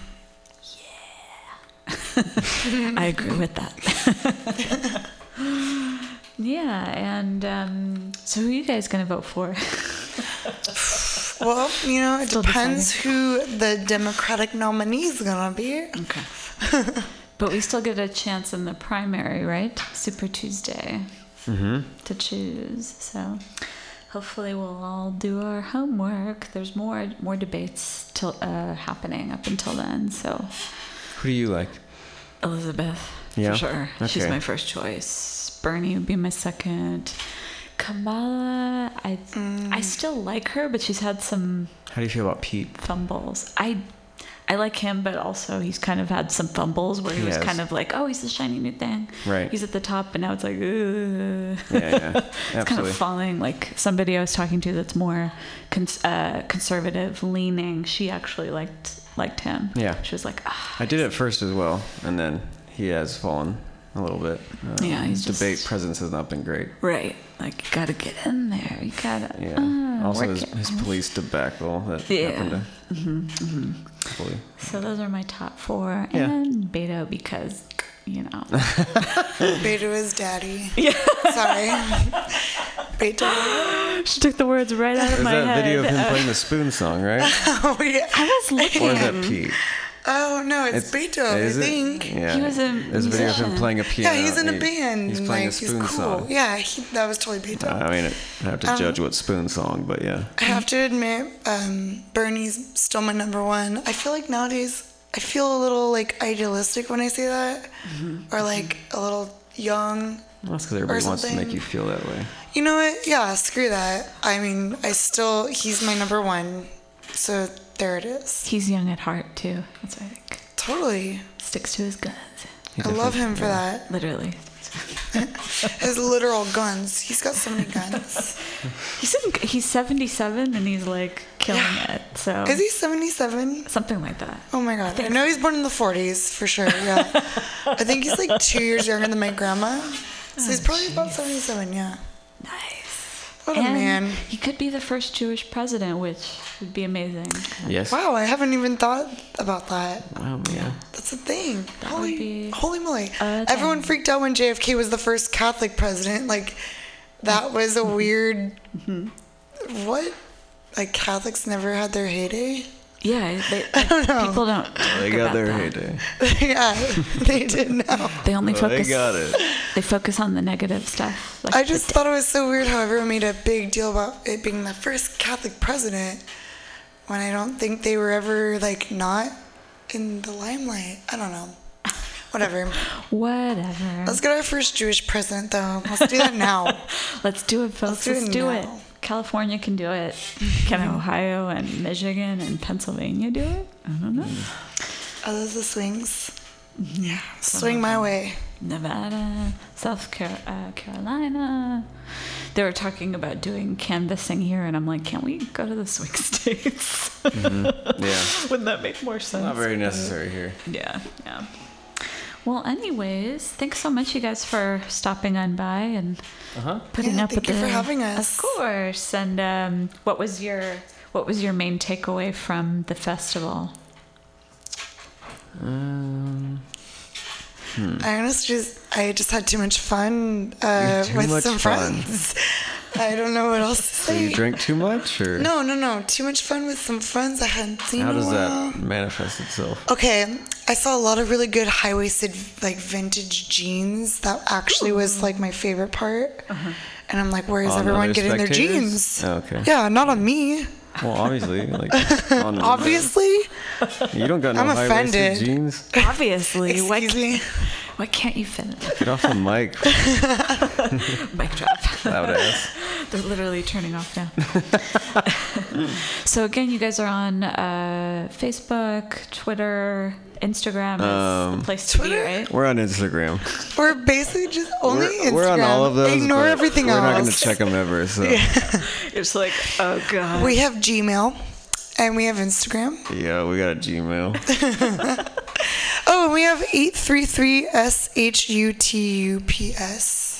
I agree with that. yeah, and um, so who are you guys gonna vote for? Well, you know, it Still depends who the Democratic nominee is gonna be. Okay. but we still get a chance in the primary, right? Super Tuesday Mm-hmm. to choose. So hopefully we'll all do our homework. There's more more debates till uh, happening up until then. So Who do you like? Elizabeth, Yeah? for sure. She's my first choice. Bernie would be my second. Kamala, I I still like her, but she's had some How do you feel about Pete? fumbles. I I like him, but also he's kind of had some fumbles where he He was has. kind of like, oh, he's the shiny new thing. Right. He's at the top, and now it's like, Ugh. Yeah, yeah, it's kind of falling. Like somebody I was talking to that's more cons- uh, conservative leaning. She actually liked liked him. Yeah. She was like, ah, I did it first as well, and then he has fallen a little bit. Uh, Yeah, his debate just- presence has not been great. right. Like you gotta get in there. You gotta. Yeah. ah, also, his, his police debacle that Yeah. happened to. Mm-hmm, Hopefully. So those are my top four, Yeah. and Beto because you know. Beto is daddy. Yeah. Sorry. Beto. she took the words right out of There's my that video of him Uh, playing the spoon song, right? Oh yeah. I was looking. or is that Pete? Oh no, it's, Beto. I is it? think. Yeah. He was a There's a video of him playing a piano. Yeah, he's in a He- band. He's playing like, a spoon he's cool. song. Yeah, he, that was totally Beto. Uh, I mean, I have to Um, judge what spoon song, but yeah. I have to admit, um, Bernie's still my number one. I feel like nowadays I feel a little like idealistic when I say that, Mm-hmm. or like a little young. Well, that's because everybody wants to make you feel that way. You know what? Yeah, screw that. I mean, I still he's my number one. So there it is. He's young at heart too. That's what I think. Totally. Sticks to his guns, I love him for that. literally. His literal guns. He's got so many guns. He's in, he's 77 and he's like killing Yeah. it. So Is he 77? something like that. Oh my god. I know he's born in the 40s for sure. Yeah. I think he's like two years younger than my grandma. So he's oh, probably about 77, yeah. Nice. What a man. He could be the first Jewish president, which would be amazing. Yes. Wow, I haven't even thought about that. Wow, yeah. That's a thing. That holy, holy moly. Everyone thing. freaked out when JFK was the first Catholic president. Like, that was a weird. Mm-hmm. What? Like, Catholics never had their heyday? Yeah, they, like, people don't. They got about their that. heyday. yeah, they did know. They only Well, focus. they got it. They focus on the negative stuff. Like I just thought it was so weird how everyone made a big deal about it being the first Catholic president when I don't think they were ever, like, not in the limelight. I don't know. Whatever. whatever. Let's get our first Jewish president, though. Let's do that now. Let's do it, folks. do it Let's do it. Now. California can do it. Can Ohio and Michigan and Pennsylvania do it? I don't know. Are those the swings? Mm-hmm. Yeah. Swing my way. Nevada, South Car- uh, Carolina. They were talking about doing canvassing here, and I'm like, can't we go to the swing states? Yeah. Wouldn't that make more sense? Not very necessary here. Yeah, yeah. Well, anyways, thanks so much, you guys, for stopping on by and Uh huh. putting Yeah, up thank with you for having us. Of course. And um, what was your what was your main takeaway from the festival? Um, I honestly just, I just had too much fun uh, Too with much some fun. friends. I don't know what else to say. so you drink too much, or No, no, no. Too much fun with some friends I hadn't seen how in a does while. that manifest itself? Okay, I saw a lot of really good high waisted, like vintage jeans. That actually was like my favorite part. And I'm like, where is On everyone getting their jeans? Oh, okay. Yeah, not on me. Well, obviously, like on Obviously. you don't got no I'm high-waisted offended. jeans. Obviously, why, Excuse me. why can't you fit it? Get off the mic, Mic drop. loud ass. They're literally turning off now. so again, you guys are on uh, Facebook, Twitter, Instagram is Um, the place to be, Twitter? right? We're on Instagram. We're basically just only we're, Instagram. we're on all of those. Ignore but everything we're else. not going to check them ever. So yeah. It's like, oh god. We have Gmail and we have Instagram. Yeah, we got a Gmail. Oh, and we have 833 SHUTUPS.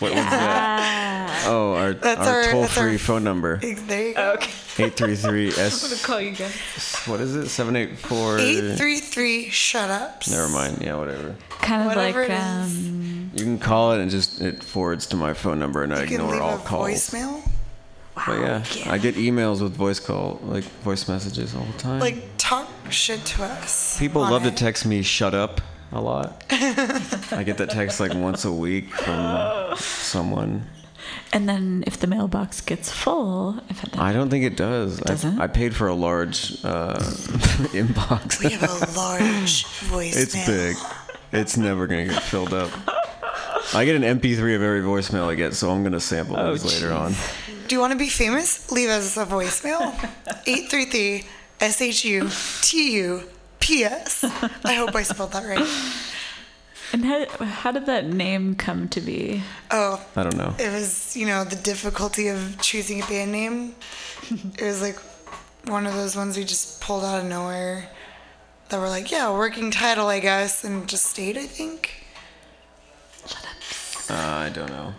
What was that? Oh, our, That's our, our- toll that's our- free phone number. There you go. Okay. 833 I'm gonna call you guys. What is it? 784. 833 shut ups. Never mind. Yeah, whatever. Kind of Whatever like it is. um, You can call it and just it forwards to my phone number and I You can ignore leave all a calls. voicemail. But yeah, I get emails with voice call, like voice messages all the time. Like, talk shit to us. People on love to text me "shut up" a lot. I get that text like once a week from someone. and then if the mailbox gets full, if it I don't think it does. doesn't? I, I paid for a large uh, inbox. We have a large voicemail. it's big. It's never gonna get filled up. I get an MP3 of every voicemail I get, so I'm gonna sample Oh, those later on. Do you want to be famous? Leave us a voicemail. 833 S H U T U P S. I hope I spelled that right. And how, how did that name come to be? Oh, I don't know. it was, you know, the difficulty of choosing a band name. It was like one of those ones we just pulled out of nowhere that were like, yeah, working title, I guess, and just stayed, I think. Shut up. Uh, I don't know.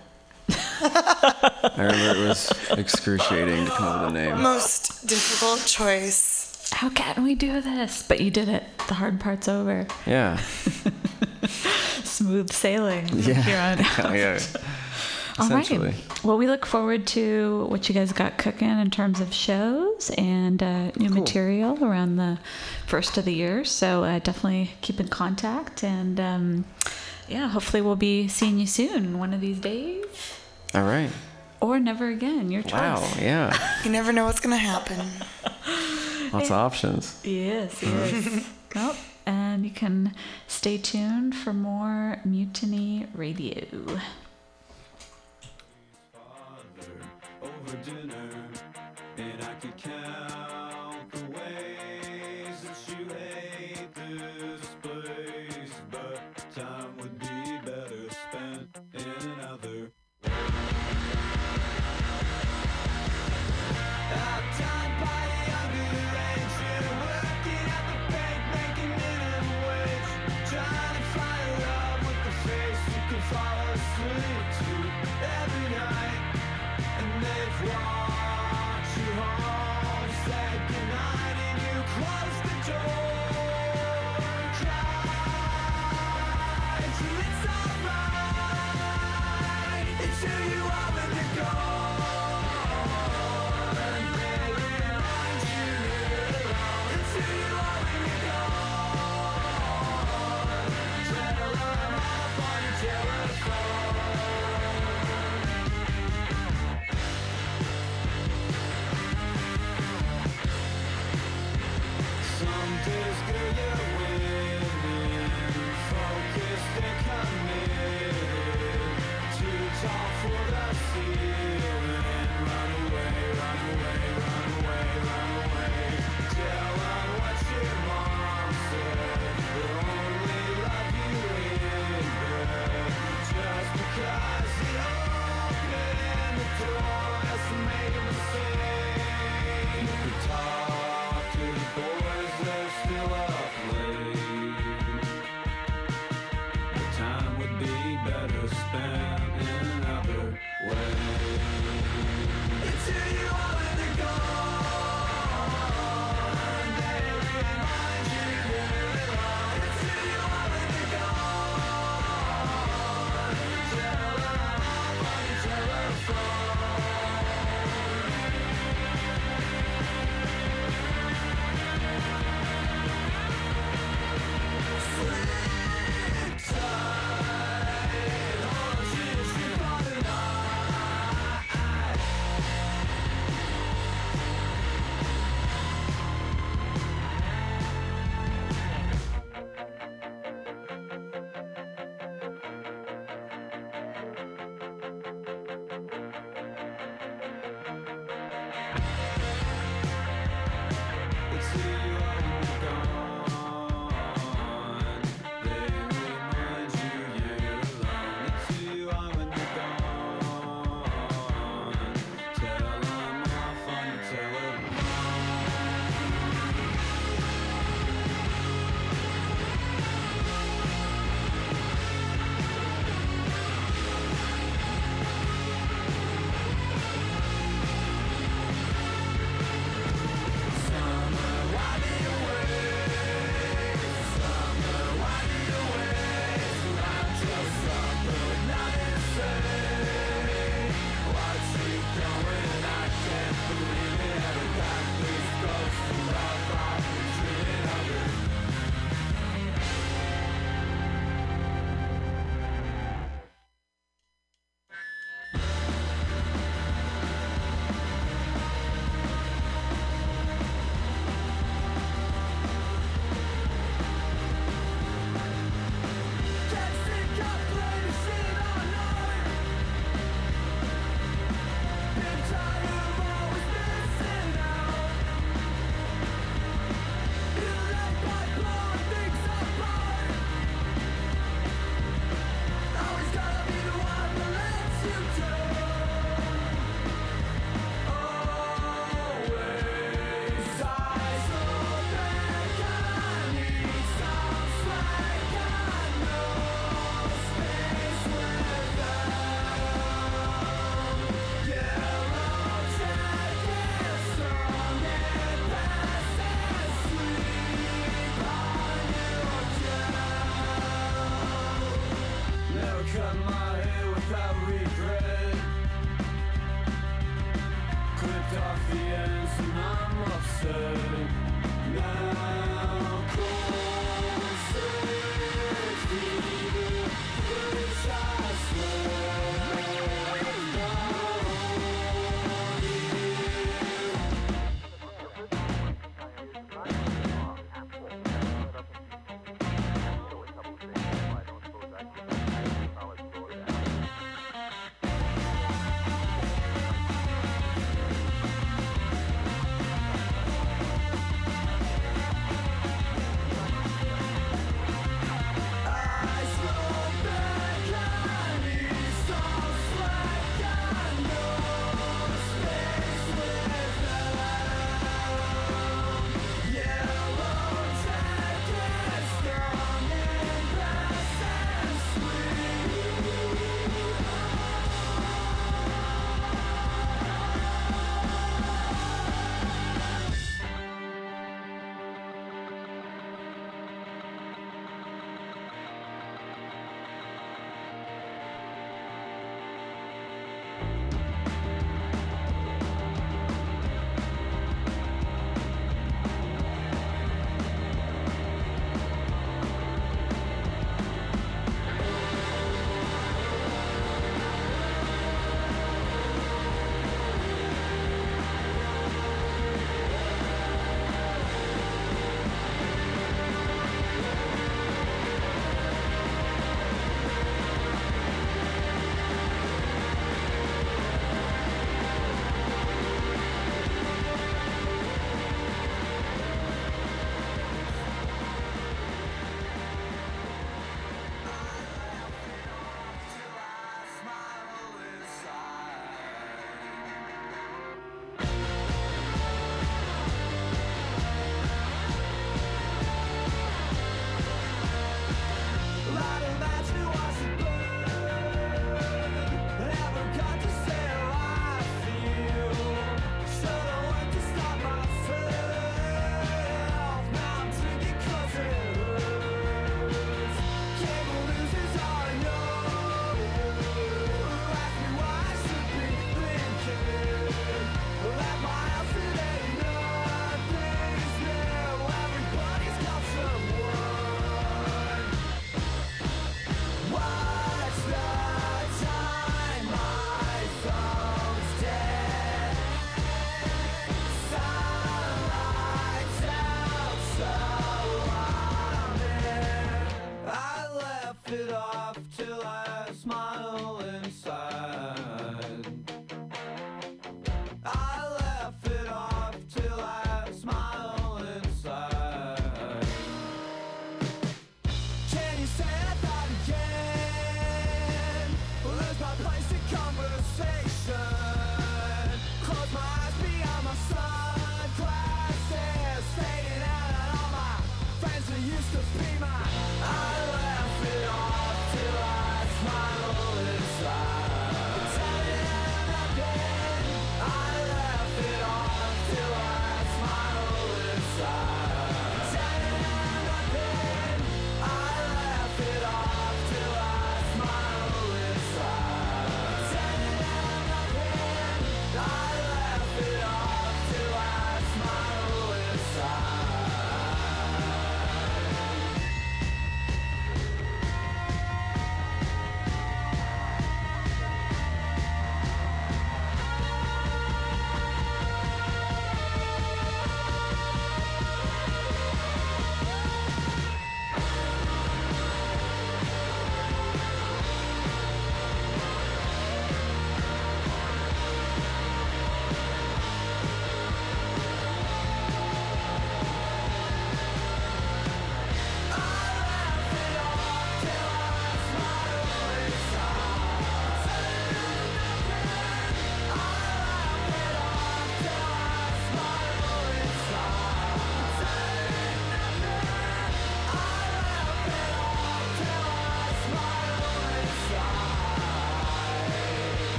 I remember it was excruciating to come up with a name. Most difficult choice. How can we do this? But you did it. The hard part's over. Yeah. Smooth sailing. Yeah. Here on out. yeah. All right. Well, we look forward to what you guys got cooking in terms of shows and uh, new material around the first of the year. So uh, definitely keep in contact. And um, yeah, hopefully we'll be seeing you soon one of these days. All right. Or never again. Your choice. Wow. Yeah. You never know what's going to happen. Lots of options. Yes, mm-hmm. yes. well, and you can stay tuned for more Mutiny Radio. over dinner, and I could count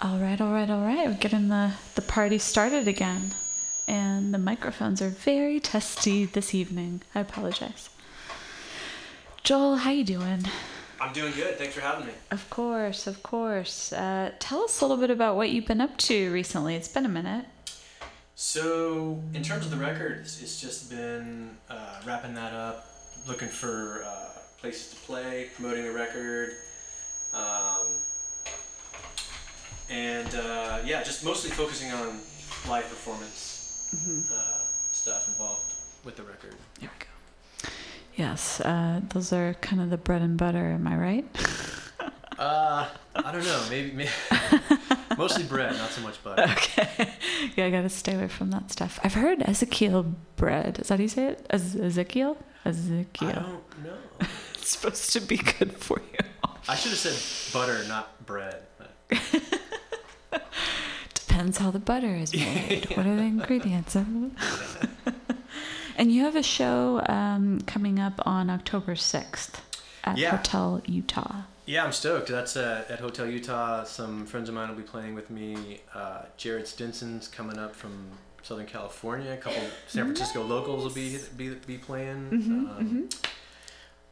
All right, all right, all right. We're getting the, the party started again. And the microphones are very testy this evening. I apologize. Joel, how you doing? I'm doing good. Thanks for having me. Of course, of course. Uh, tell us a little bit about what you've been up to recently. It's been a minute. So, in terms of the record, it's, it's just been uh, wrapping that up, looking for uh, places to play, promoting the record, um, and uh, yeah, just mostly focusing on live performance uh, stuff involved with the record. Here we go. Yes, uh, those are kind of the bread and butter, am I right? Uh, I don't know. Maybe, maybe mostly bread, not so much butter. okay. yeah, I gotta stay away from that stuff. I've heard Ezekiel bread. Is that how you say it? Ez- Ezekiel? I Ezekiel. don't know. It's supposed to be good for you. I should have said butter, not bread. Depends how the butter is made. What are the ingredients? and you have a show um, coming up on October 6th at Yeah. Hotel Utah. Yeah, I'm stoked. That's uh, at Hotel Utah. Some friends of mine will be playing with me. Uh, Jared Stinson's coming up from Southern California. A couple San Francisco locals will be be, be playing. um,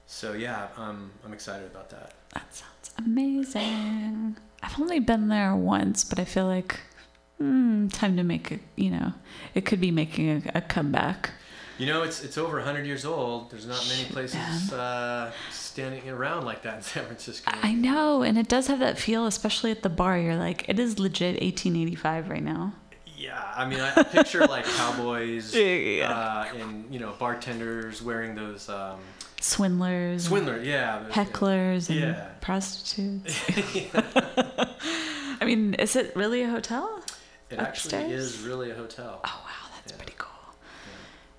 So yeah, um, I'm excited about that. That sounds amazing. I've only been there once, but I feel like hmm, time to make a, you know, it could be making a, a comeback. You know, it's it's over 100 years old. There's not many places uh, standing around like that in San Francisco. I know, and it does have that feel, especially at the bar. You're like, it is legit 1885 right now. Yeah, I mean, I picture like cowboys Yeah. Uh, and you know bartenders wearing those um, Swindlers, and swindler, yeah, hecklers, and Yeah. prostitutes. I mean, is it really a hotel? It actually is really a hotel. Oh wow, that's Yeah. pretty cool.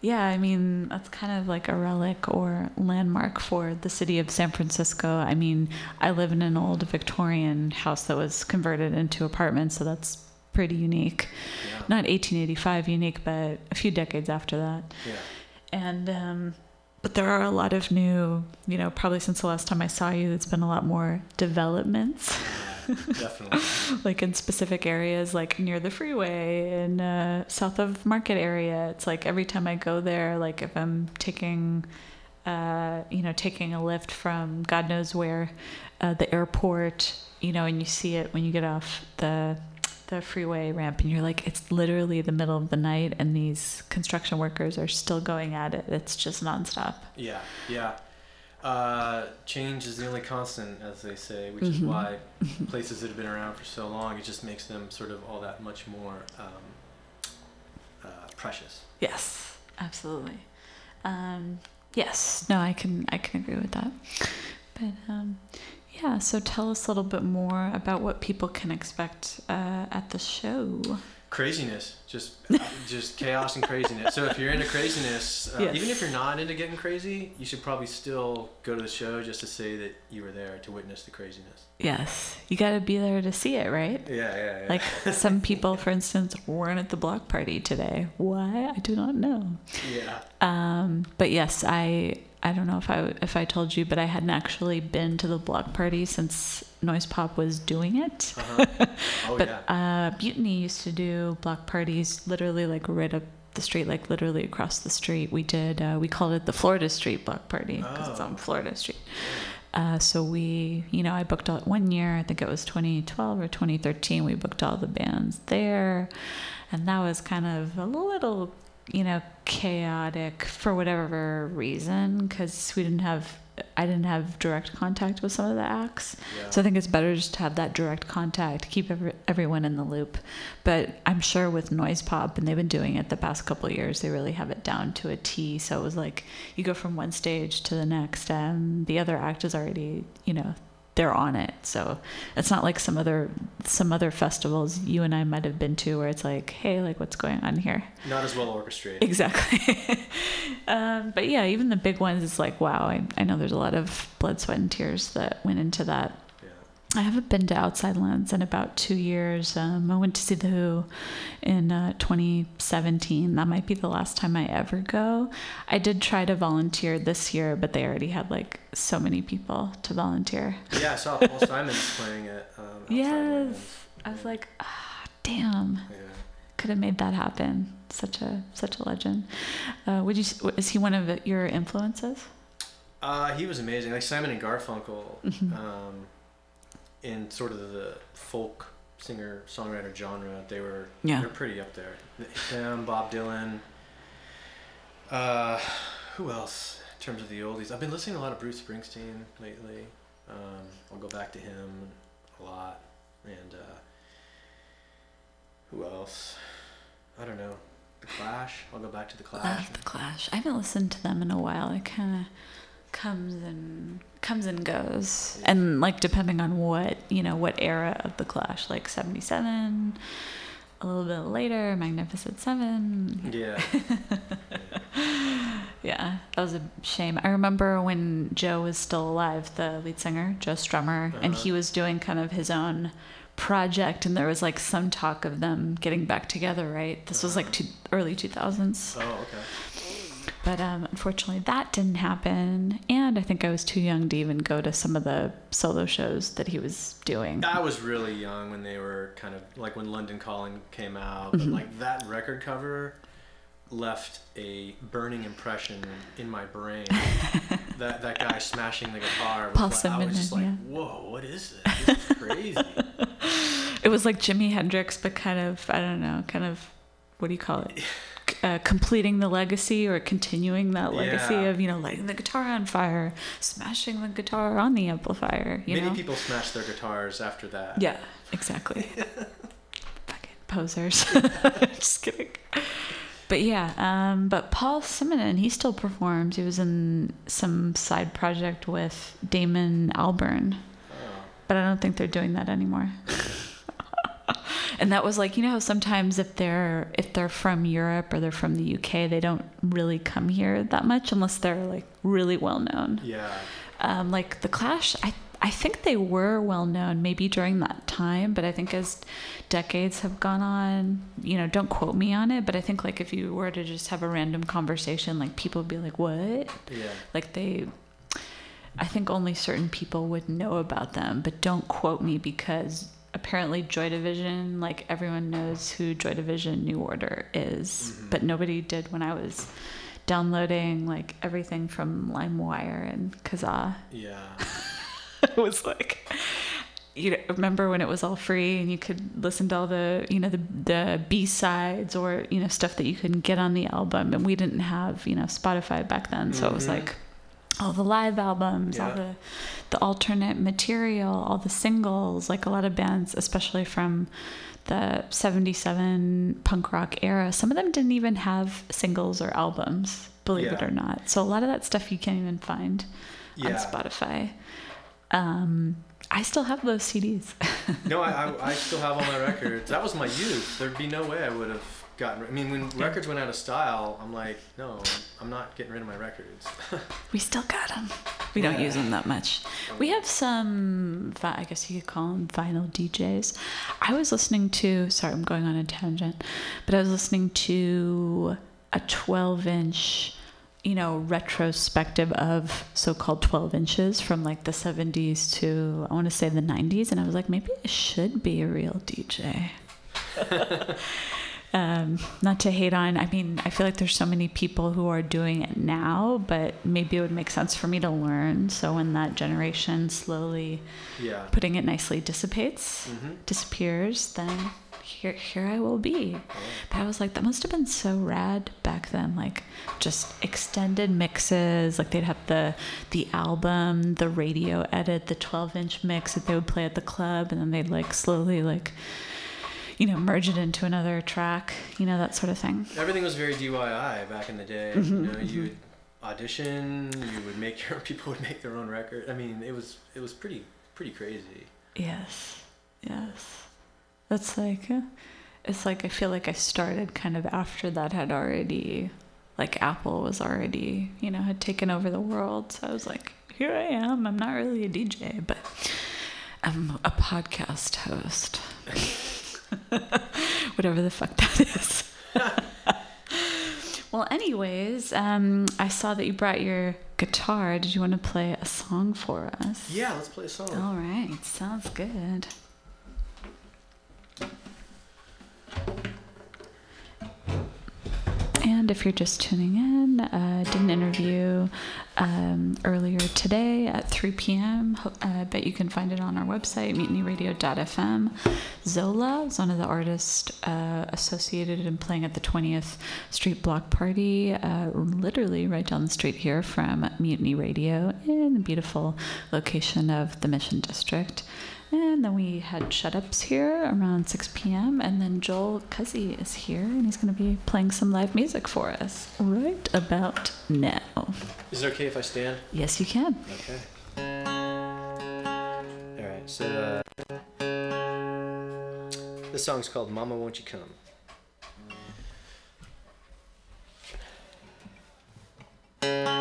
Yeah, I mean that's kind of like a relic or landmark for the city of San Francisco. I mean, I live in an old Victorian house that was converted into apartments, so that's pretty unique. Yeah. Not 1885 unique, but a few decades after that. Yeah. And um, but there are a lot of new, you know, probably since the last time I saw you, there's been a lot more developments. Definitely. like in specific areas like near the freeway and uh, south of market area it's like every time i go there like if i'm taking uh, you know taking a Lyft from god knows where uh, the airport you know and you see it when you get off the the freeway ramp and you're like it's literally the middle of the night and these construction workers are still going at it it's just nonstop Yeah, yeah. Uh, change is the only constant, as they say, which Mm-hmm. is why places that have been around for so long, it just makes them sort of all that much more um, uh, precious. Yes, absolutely. Um, yes, no, I can I can agree with that. But um, yeah, so tell us a little bit more about what people can expect uh, at the show. Craziness, just just chaos and craziness. So if you're into craziness, uh, Yes. even if you're not into getting crazy, you should probably still go to the show just to say that you were there to witness the craziness. Yes, you got to be there to see it, right? Yeah, yeah, yeah. Like some people, for instance, weren't at the block party today. Why? I do not know. yeah. Um, but yes, I I don't know if I if I told you, but I hadn't actually been to the block party since Noise Pop was doing it. Uh-huh. Oh but yeah. uh, Mutiny used to do block parties literally like right up the street, like literally across the street. We did uh, we called it the Florida Street Block Party because it's Oh. on Florida Street. Uh, so we, you know, I booked all one year. I think it was 2012 or 2013. We booked all the bands there, and that was kind of a little, you know, chaotic for whatever reason because we didn't have. I didn't have direct contact with some of the acts. Yeah. So I think it's better just to have that direct contact, keep every, everyone in the loop. But I'm sure with Noise Pop, and they've been doing it the past couple of years, they really have it down to a T. So it was like you go from one stage to the next, and the other act is already, you know, they're on it. So it's not like some other some other festivals you and I might have been to where it's like, hey, like what's going on here? Not as well orchestrated. Exactly. um, but yeah, even the big ones, it's like, wow, I, I know there's a lot of blood, sweat, and tears that went into that. I haven't been to Outside Lands in about two years. Um, I went to see The Who in uh, 2017. That might be the last time I ever go. I did try to volunteer this year, but they already had like so many people to volunteer. Yeah, I saw Paul Simon's playing at. Um, Yes. Lands. I was like, ah, damn, Yeah. could have made that happen. Such a such a legend. Uh, would you? Is he one of your influences? Uh, he was amazing. Like Simon and Garfunkel, Mhm. um, in sort of the folk singer songwriter genre, they were Yeah. they're pretty up there. Him, Bob Dylan. Uh, who else in terms of the oldies? I've been listening to a lot of Bruce Springsteen lately. Um, I'll go back to him a lot, and uh, who else? I don't know. The Clash. I'll go back to the Clash. Love the Clash. I haven't listened to them in a while. It kind of comes and comes and goes, and like depending on what you know, what era of the Clash, like '77, a little bit later, Magnificent Seven. Yeah. Yeah, that was a shame. I remember when Joe was still alive, the lead singer, Joe Strummer, and Uh-huh. he was doing kind of his own project, and there was like some talk of them getting back together, right? This was like two, early 2000s. Oh, okay. But um, unfortunately, that didn't happen. And I think I was too young to even go to some of the solo shows that he was doing. I was really young when they were kind of like when London Calling came out, Mm-hmm. like that record cover left a burning impression in my brain. that that guy smashing the guitar. Was Paul like, I was just like, Simonon, whoa, what is this? This is crazy. It was like Jimi Hendrix, but kind of, I don't know, kind of, what do you call it? Uh, completing the legacy or continuing that legacy Yeah. of, you know, lighting the guitar on fire, smashing the guitar on the amplifier, you Many know? people smash their guitars after that. Yeah, exactly. Fucking posers. Just kidding. But yeah, um, but Paul Simonon, he still performs. He was in some side project with Damon Albarn, Oh. but I don't think they're doing that anymore. and that was like, you know how sometimes if they're if they're from Europe or they're from the UK, they don't really come here that much unless they're like really well known Yeah. um, like the Clash, I I think they were well known maybe during that time, but I think as decades have gone on, you know, don't quote me on it, but I think like if you were to just have a random conversation, like people would be like, "What?" Yeah. Like they. I think only certain people would know about them, but don't quote me because apparently Joy Division, like everyone knows who Joy Division New Order is, Mhm. but nobody did when I was downloading like everything from LimeWire and Kazaa. Yeah. it was like you know, remember when it was all free and you could listen to all the you know the the B sides or you know stuff that you couldn't get on the album and we didn't have you know Spotify back then so it was Mhm. like all the live albums all the the alternate material all the singles like a lot of bands especially from the 77 punk rock era some of them didn't even have singles or albums believe it or not so a lot of that stuff you can't even find on Spotify. Um, I still have those CDs. No, I, I, I still have all my records. That was my youth. There'd be no way I would have gotten. I mean, when records went out of style, I'm like, no, I'm not getting rid of my records. we still got them. We don't use them that much. Oh, we have some, I guess you could call them vinyl DJs. I was listening to, sorry, I'm going on a tangent, but I was listening to a 12 inch, you know, retrospective of so called 12 inches from like the 70s to, I want to say the 90s. And I was like, maybe I should be a real DJ. um, not to hate on, I mean, I feel like there's so many people who are doing it now, but maybe it would make sense for me to learn. So when that generation slowly, yeah. putting it nicely, dissipates, Mm-hmm. disappears, then here, here I will be. But I was like, that must have been so rad back then. Like, just extended mixes. Like they'd have the the album, the radio edit, the 12 inch mix that they would play at the club, and then they'd like slowly like, you know, merge it into another track. You know, that sort of thing. Everything was very DIY back in the day. Mhm, You know, you would audition. You would make your people would make their own record. I mean, it was it was pretty pretty crazy. Yes, yes. That's like, uh, it's like I feel like I started kind of after that had already, like Apple was already, you know, had taken over the world. So I was like, here I am. I'm not really a DJ, but I'm a podcast host. Whatever the fuck that is. well, anyways, um, I saw that you brought your guitar. Did you want to play a song for us? Yeah, let's play a song. All right, sounds good. And if you're just tuning in, uh, did an interview um, earlier today at 3 p.m. Uh, I bet you can find it on our website, mutinyradio.fm. Zola is one of the artists uh, associated and playing at the 20th Street Block Party, uh, literally right down the street here from Mutiny Radio in the beautiful location of the Mission District. And then we had shut ups here around 6 p.m. And then Joel Cuzzy is here and he's going to be playing some live music for us right about now. Is it okay if I stand? Yes, you can. Okay. All right. So uh, this song's called "Mama Won't You Come." All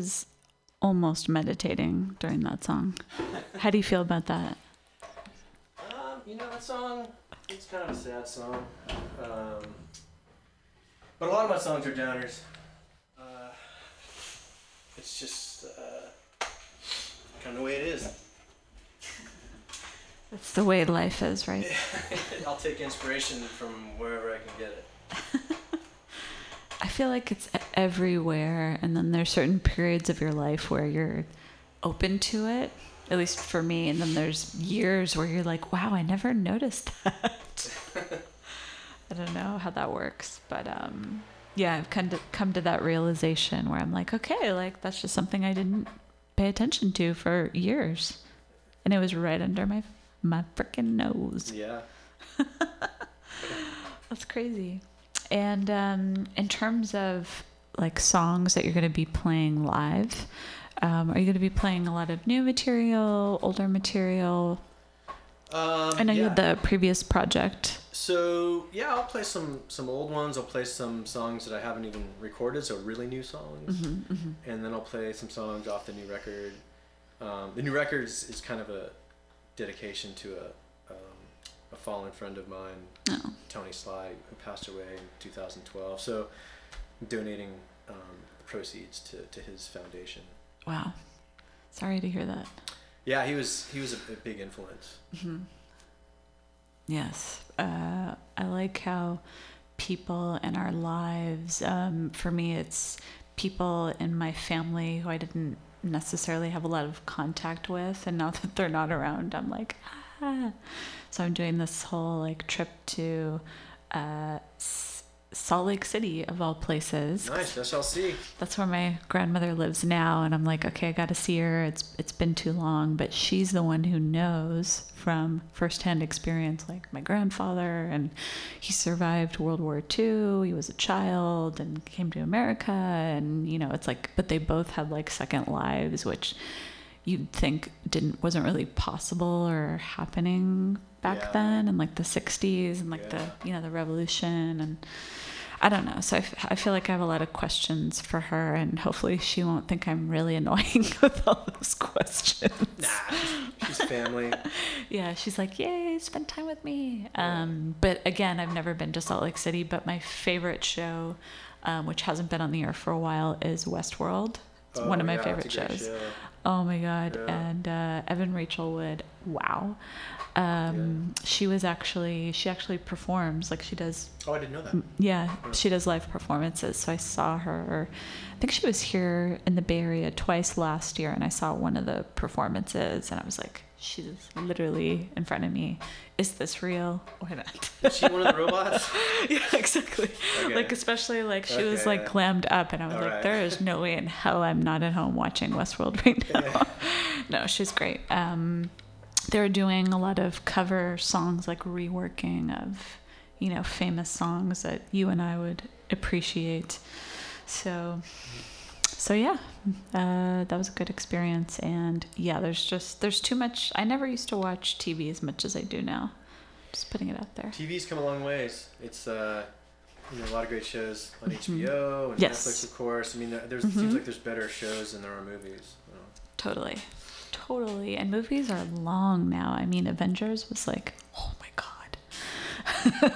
was almost meditating during that song. How do you feel about that? Um, you know that song? It's kind of a sad song. Um, but a lot of my songs are downers. Uh, it's just uh, kind of the way it is. That's the way life is, right? I'll take inspiration from wherever I can get it. I feel like it's everywhere, and then there's certain periods of your life where you're open to it, at least for me, and then there's years where you're like, wow, I never noticed that. I don't know how that works, but um, yeah, I've come to come to that realization where I'm like, okay, like that's just something I didn't pay attention to for years, and it was right under my my freaking nose. Yeah. That's crazy. And um, in terms of like songs that you're going to be playing live, um, are you going to be playing a lot of new material, older material? Um, I know you had the previous project So yeah, I'll play some some old ones. I'll play some songs that I haven't even recorded, so really new songs, Mm-hmm, and then I'll play some songs off the new record. Um, the new record is, is kind of a dedication to a fallen friend of mine, Oh, Tony Sly, who passed away in 2012. So donating um, proceeds to, to his foundation. wow. Sorry to hear that. Yeah, he was he was a, a big influence. Yes. Uh, I like how people in our lives, um, for me, it's people in my family who I didn't necessarily have a lot of contact with. And now that they're not around, I'm like, ah. So I'm doing this whole like trip to uh, Salt Lake City, of all places. Nice, SLC. That's where my grandmother lives now, and I'm like, okay, I got to see her. It's it's been too long, but she's the one who knows from firsthand experience, like my grandfather, and he survived World War II. He was a child and came to America, and you know, it's like, but they both had like second lives, which you'd think didn't wasn't really possible or happening back Yeah. then, and like the '60s and like Yeah. the you know the revolution and. I don't know. So I, f- I feel like I have a lot of questions for her, and hopefully she won't think I'm really annoying with all those questions. Nah, she's, family. Yeah, she's like, "Yay, spend time with me." Um, but again, I've never been to Salt Lake City. But my favorite show, um, which hasn't been on the air for a while, is Westworld. It's one Oh, of my yeah, favorite it's a great shows. show. Oh my god! Yeah. And uh, Evan Rachel Wood, wow. Um, She was actually she actually performs like she does Oh, I didn't know that. yeah, she does live performances. So I saw her. I think she was here in the Bay Area twice last year, and I saw one of the performances, and I was like, she's literally in front of me. Is this real or not? Is she one of the robots? yeah, exactly. Okay. Like especially like she was like yeah. clammed up, and I was All like, right. there is no way in hell I'm not at home watching Westworld right now. no, she's great. Um, they're doing a lot of cover songs, like reworking of, you know, famous songs that you and I would appreciate. So, so yeah, uh, that was a good experience. And yeah, there's just there's too much. I never used to watch TV as much as I do now. Just putting it out there. TV's come a long ways. It's uh, you know a lot of great shows on Mhm. HBO and Yes. Netflix, of course. I mean, there there's, it Mhm. seems like there's better shows than there are movies. you know. Totally. Totally. And movies are long now. I mean, Avengers was like, oh my God.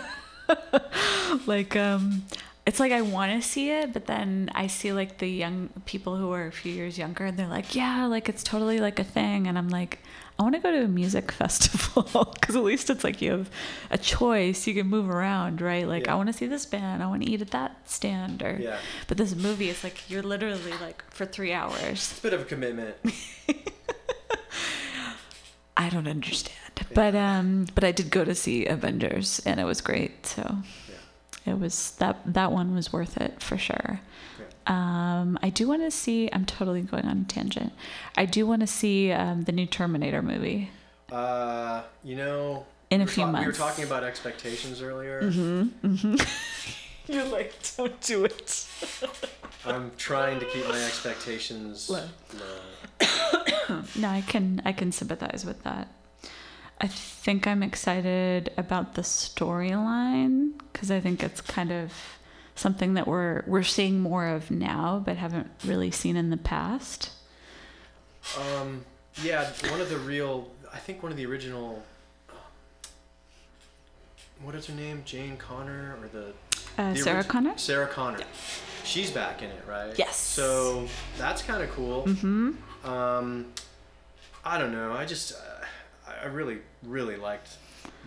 like, um, it's like I want to see it, but then I see like the young people who are a few years younger and they're like, yeah, like it's totally like a thing. And I'm like, I want to go to a music festival because at least it's like you have a choice. You can move around, right? Like, I want to see this band. I want to eat at that stand. Or, Yeah, but this movie is like, you're literally like for three hours. it's a bit of a commitment. I don't understand. But um but I did go to see Avengers and it was great. So it was that that one was worth it for sure. Um I do want to see I'm totally going on a tangent. I do want to see um the new Terminator movie Uh, you know, in a few ta- We were talking about expectations earlier. Mm-hmm. You're like don't do it. I'm trying to keep my expectations Low. low. No, I can I can sympathize with that. I think I'm excited about the storyline because I think it's kind of something that we're we're seeing more of now, but haven't really seen in the past. Um, yeah, one of the real, I think one of the original. What is her name? Jane Connor or the Uh, The Sarah orig- Connor. Sarah Connor. She's back in it, right? Yes. So that's kind of cool. Mm-hmm. Um, I don't know. I just, I- really, really liked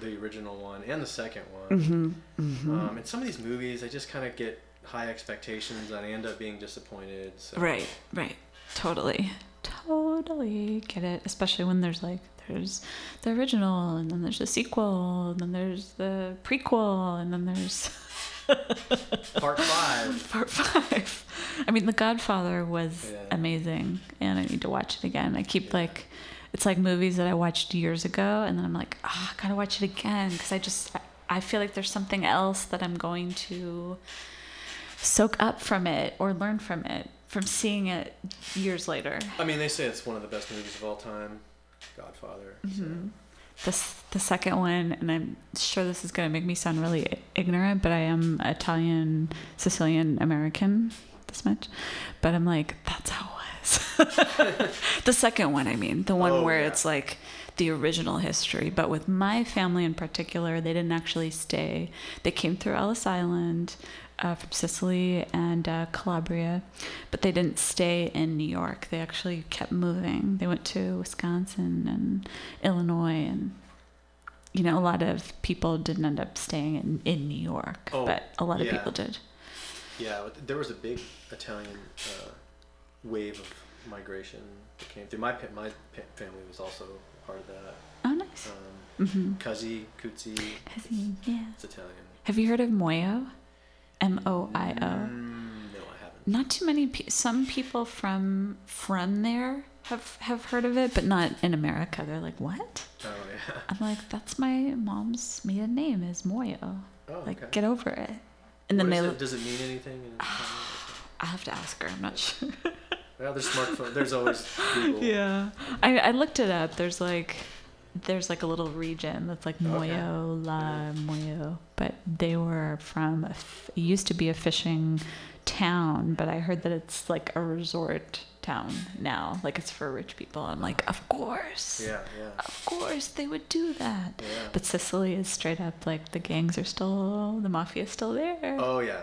the original one and the second one. Mm-hmm. Um, and some of these movies, I just kind of get high expectations and I end up being disappointed. So. Right. Right. Totally. Totally get it. Especially when there's like there's the original, and then there's the sequel, and then there's the prequel, and then there's Part five. Part five. I mean, The Godfather was Yeah. amazing, and I need to watch it again. I keep like, it's like movies that I watched years ago, and then I'm like, ah, I gotta watch it again because I just, I feel like there's something else that I'm going to soak up from it or learn from it from seeing it years later. I mean, they say it's one of the best movies of all time. Godfather. so- this the second one, and I'm sure this is to make me sound really ignorant, but I am Italian, Sicilian, American, this much. But I'm like, that's how the second one, I mean, the one Oh, where yeah. it's like the original history. But with my family in particular, they didn't actually stay. They came through Ellis Island. Uh, from Sicily and uh, Calabria, but they didn't stay in New York. They actually kept moving. They went to Wisconsin and Illinois, and you know, a lot of people didn't end up staying in, in New York, Oh, but a lot of people did. Yeah, there was a big Italian uh, wave of migration that came through. My pa- my pa- family was also part of that. Oh, nice. Um, hmm Cuzzy, Yeah. it's Italian. Have you heard of Moio? M O I O. Mm, no, I haven't. Not too many. Pe- some people from from there have have heard of it, but not in America. They're like, "What?" Oh yeah. I'm like, "That's my mom's maiden name is Moio. Oh, Like, okay. get over it." And then they. it? Does it mean anything? I have to ask her. I'm not sure. well, there's smartphone. There's always Google. Yeah, I, I looked it up. There's like, there's like a little region that's like Moio, La Moio, but they were from. A f- it used to be a fishing town, but I heard that it's like a resort town now. Like it's for rich people. I'm like, of course, Yeah, yeah, of course they would do that. yeah. But Sicily is straight up like the gangs are still, the mafia is still there. Oh yeah.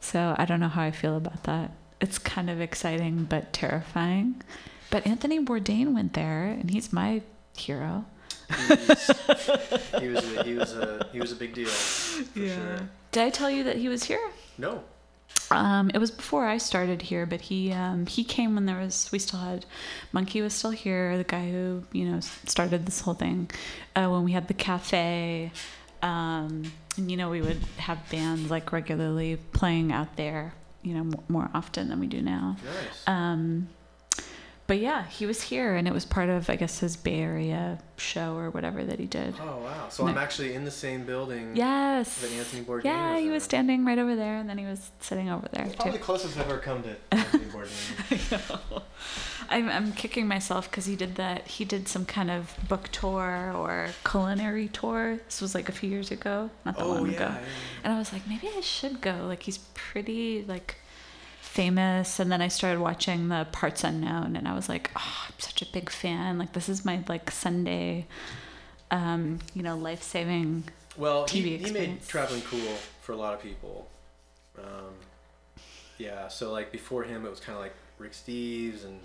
So I don't know how I feel about that. It's kind of exciting but terrifying. But Anthony Bourdain went there, and he's my hero. He's, he was a, he was a he was a big deal for sure. Did I tell you that he was here? No. Um, it was before I started here, but he um, he came when there was we still had Monkey was still here, the guy who you know started this whole thing. Uh, when we had the cafe, um, and you know we would have bands like regularly playing out there, you know more, often than we do now. Nice. Um, but yeah, he was here, and it was part of, I guess, his Bay Area show or whatever that he did. oh wow. So No. I'm actually in the same building Yes. that Anthony Bourdain Yeah, he in. was standing right over there, and then he was sitting over there It's probably the closest I've ever come to Anthony Bourdain. I'm, I'm kicking myself because he did that. He did some kind of book tour or culinary tour. This was like a few years ago, not that oh long yeah. ago. yeah. And I was like, maybe I should go. Like he's pretty like famous. And then I started watching the Parts Unknown, and I was like, oh, I'm such a big fan. Like this is my like Sunday, um, you know, life saving. Well, he, TV he made traveling cool for a lot of people. Um, yeah, so like before him, it was kind of like Rick Steves and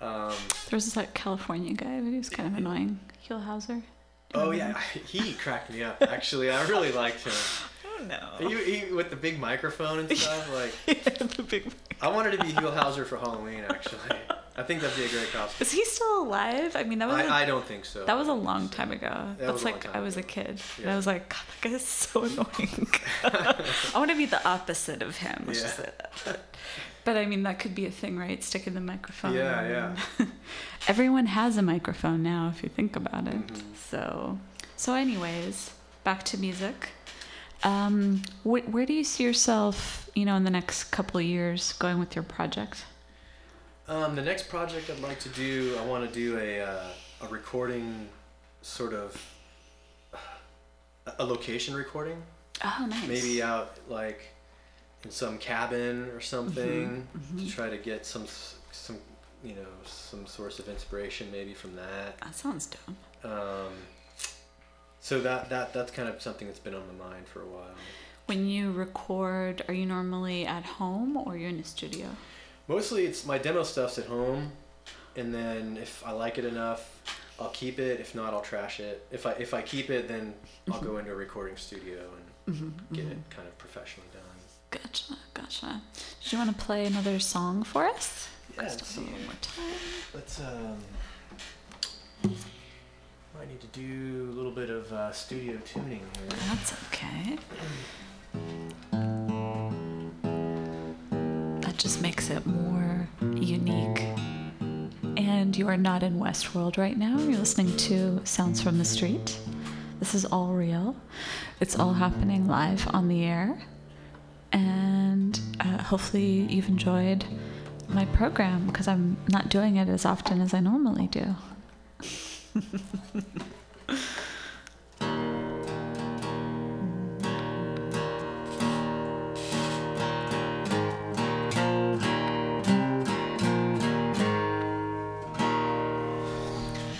um, There was this like California guy, but he was kind of annoying. Huell Howser. oh yeah, he cracked me up. Actually, I really liked him. Oh no. He, he with the big microphone and stuff. Like the big. I wanted to be Huell Howser for Halloween. Actually, I think that'd be a great costume. Is he still alive? I mean, that was a I, I don't think so. That was a long time ago. That That's was a long like I was a ago. kid. And I was like, God, that guy is so annoying. I want to be the opposite of him. Let's just Yeah. say that. But I mean, that could be a thing, right? Sticking the microphone. Yeah, yeah. Everyone has a microphone now, if you think about it. Mhm. So, so anyways, back to music. Um, wh- where do you see yourself, you know, in the next couple of years going with your project? Um, the next project I'd like to do, I want to do a uh, a recording, sort of a- a location recording. Oh, nice. Maybe out like in some cabin or something Mhm, to mhm. try to get some some you know some source of inspiration maybe from that. That sounds dumb. Um, so that that that's kind of something that's been on my mind for a while. When you record, are you normally at home or you're in a studio? Mostly it's my demo stuff's at home, and then if I like it enough, I'll keep it. If not, I'll trash it. If I if I keep it, then I'll go into a recording studio and Mm-hmm, get it kind of professionally. Gotcha, gotcha. Do you want to play another song for us? Yeah, Just let's a see. little more time. Let's um. Might need to do a little bit of uh, studio tuning here. That's okay. That just makes it more unique. And you are not in Westworld right now. You're listening to Sounds from the Street. This is all real. It's all happening live on the air. And uh, hopefully you've enjoyed my program because I'm not doing it as often as I normally do.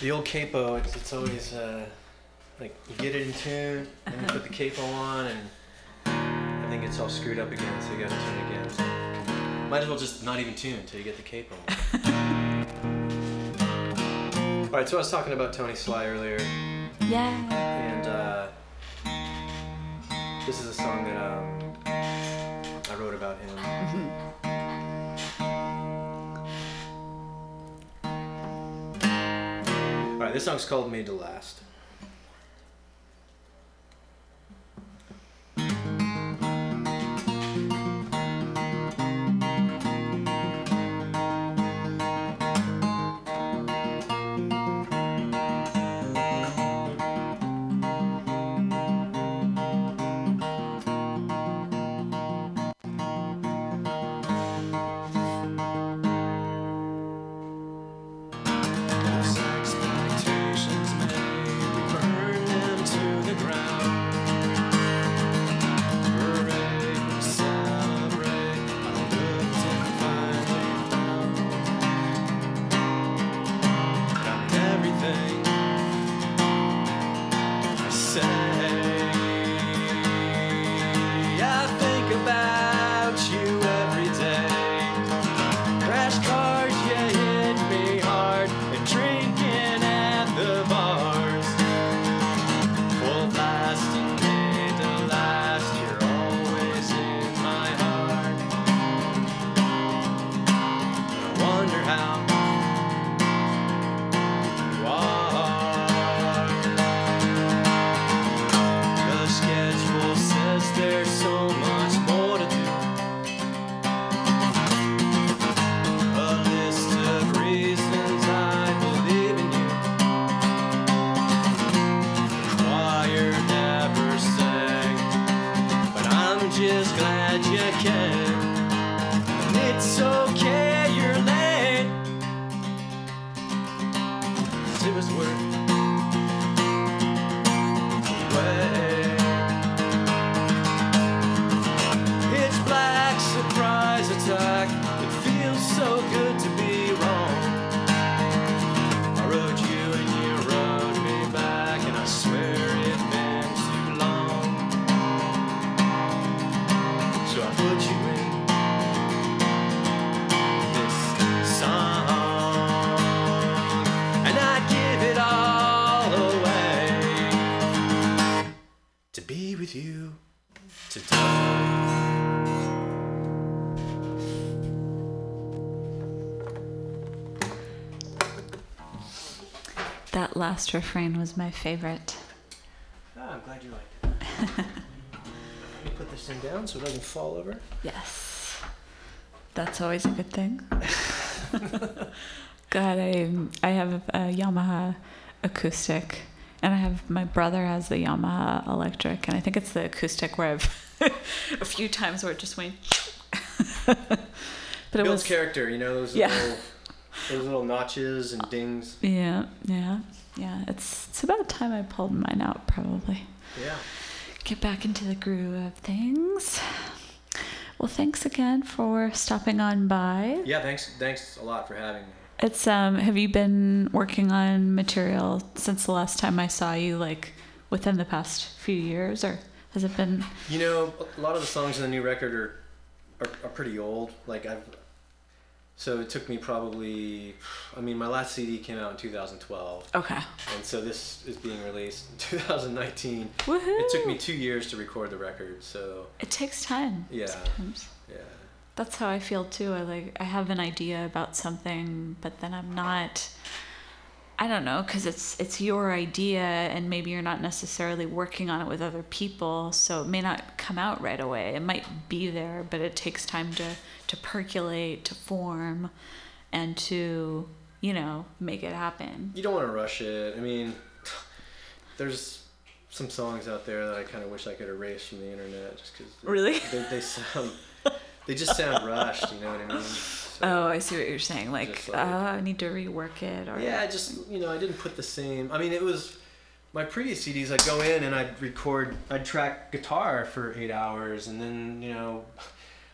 The old capo, it's, it's always uh, like you get it in tune, and you put the capo on, and I think it's all screwed up again, so you gotta tune again. So might as well just not even tune until you get the capo on. all right, so I was talking about Tony Sly earlier, Yeah. and uh, this is a song that um, I wrote about him. All right, this song's called "Made to Last." Last refrain was my favorite. Ah, I'm glad you liked it. Let me put this thing down so it doesn't fall over. Yes. That's always a good thing. God, I I have a Yamaha acoustic, and I have my brother has the Yamaha electric, and I think it's the acoustic where I've a few times where it just went. but it Builds was character, you know those Yeah. little those little notches and dings. yeah yeah yeah. It's it's about time I pulled mine out probably. Yeah. get back into the groove of things. Well, thanks again for stopping on by. Yeah. Thanks. Thanks a lot for having me. It's um have you been working on material since the last time I saw you like within the past few years or has it been You know, a lot of the songs in the new record are are, are pretty old. Like I've so it took me probably I mean my last CD came out in 2012 Okay. and so this is being released in 2019. Woohoo. It took me 2 years to record the record. So, It takes time. Yeah. Sometimes. yeah. That's how I feel too. I like I have an idea about something, but then I'm not I don't know cuz it's it's your idea and maybe you're not necessarily working on it with other people, so it may not come out right away. It might be there, but it takes time to to percolate, to form and to, you know, make it happen. You don't want to rush it. I mean, there's some songs out there that I kind of wish I could erase from the internet just because Really? they, they sound they just sound rushed. You know what I mean? So- Oh, I see what you're saying. Like, oh, like- I need to rework it, or Yeah, just you know I didn't put the same. I mean, it was my previous CDs. I'd go in and I'd record. I'd track guitar for eight hours, and then you know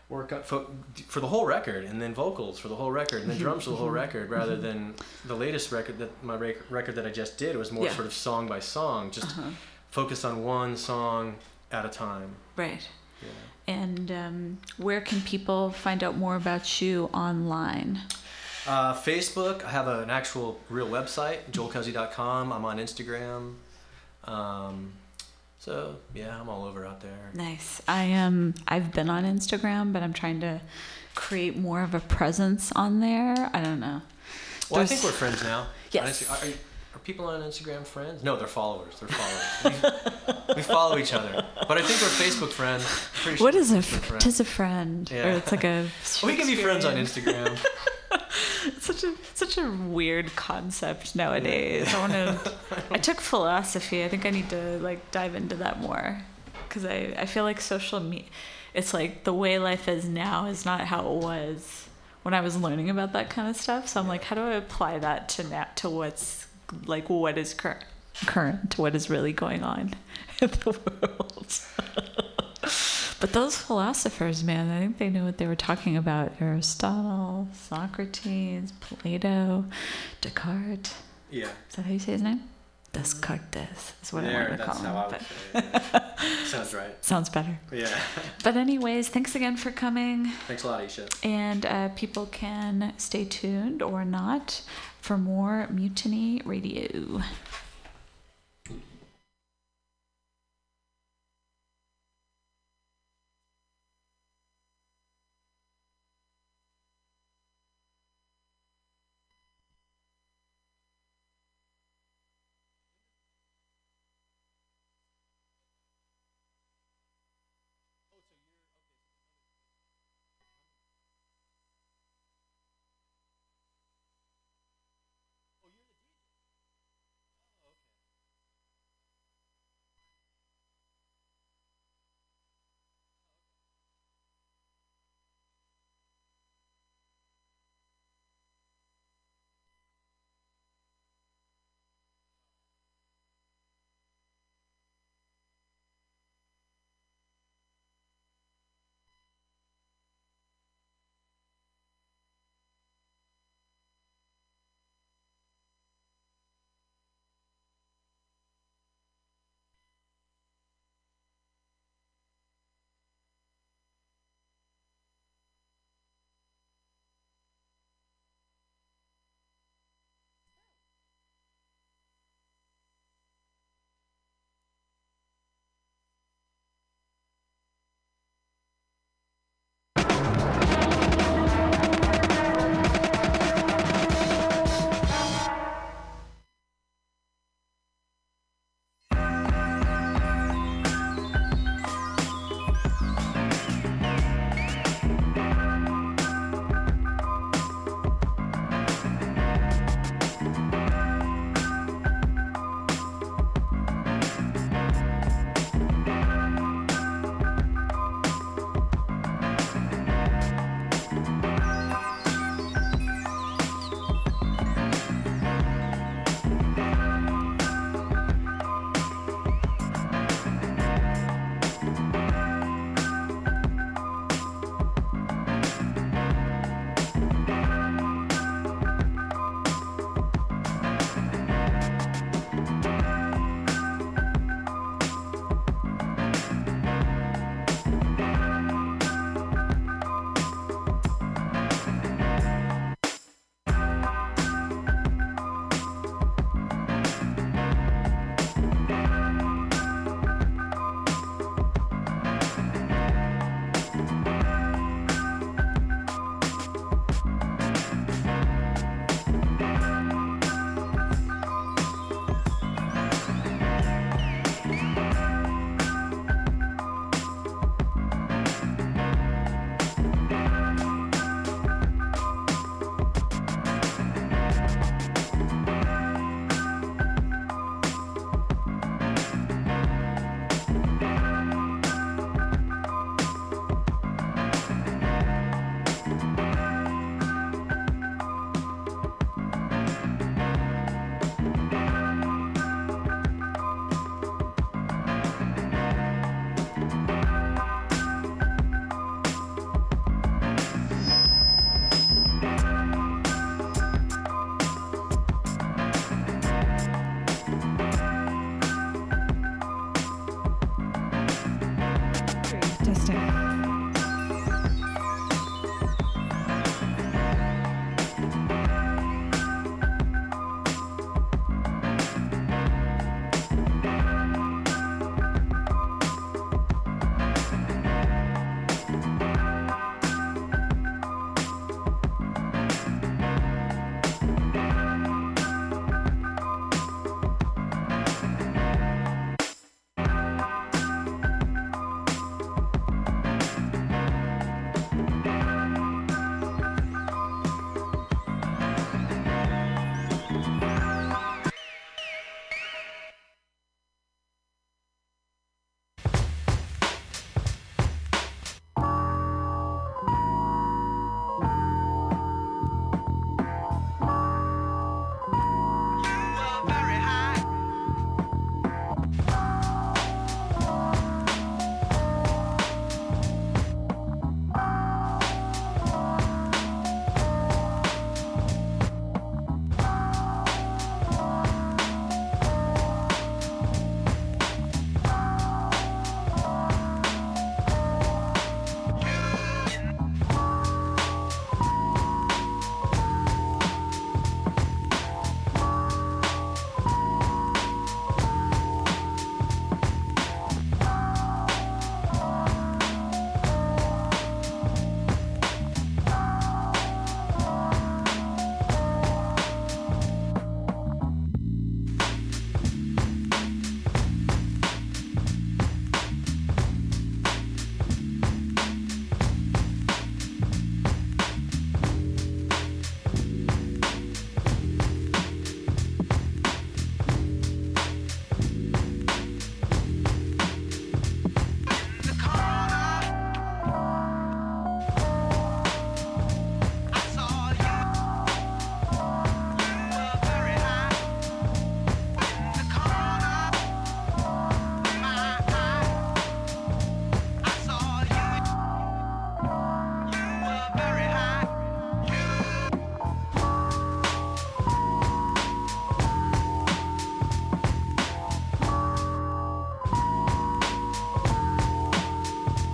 work up for, for the whole record, and then vocals for the whole record, and then drums for the whole record. Rather than the latest record that my record that I just did was more Yeah. sort of song by song, just Uh-huh. focus on one song at a time. right. Know. And um, where can people find out more about you online? Uh, Facebook. I have an actual real website, joelcuzzy.com. I'm on Instagram. Um, so yeah, I'm all over out there. Nice. I am. I've been on Instagram, but I'm trying to create more of a presence on there. I don't know. Well, I think we're friends now. Yes. Are, are people on Instagram friends? No, they're followers. They're followers. we, we follow each other, but I think we're Facebook friends. Sure What is a Facebook f- tis a friend? Or Yeah. it's like a. We can be friends on Instagram. It's such a such a weird concept nowadays. I want to. I took philosophy. I think I need to like dive into that more, because I I feel like social media. It's like the way life is now is not how it was when I was learning about that kind of stuff. So I'm like, how do I apply that to now to what's like what is current current what is really going on in the world. But those philosophers, man, I think they knew what they were talking about. Aristotle, Socrates, Plato, Descartes. yeah. Is that how you say his name? Descartes is what I There, want to that's call how him. I would But say it. Sounds right. sounds better. Yeah. But anyways, thanks again for coming. Thanks a lot, Isha. And uh, people can stay tuned or not for more Mutiny Radio.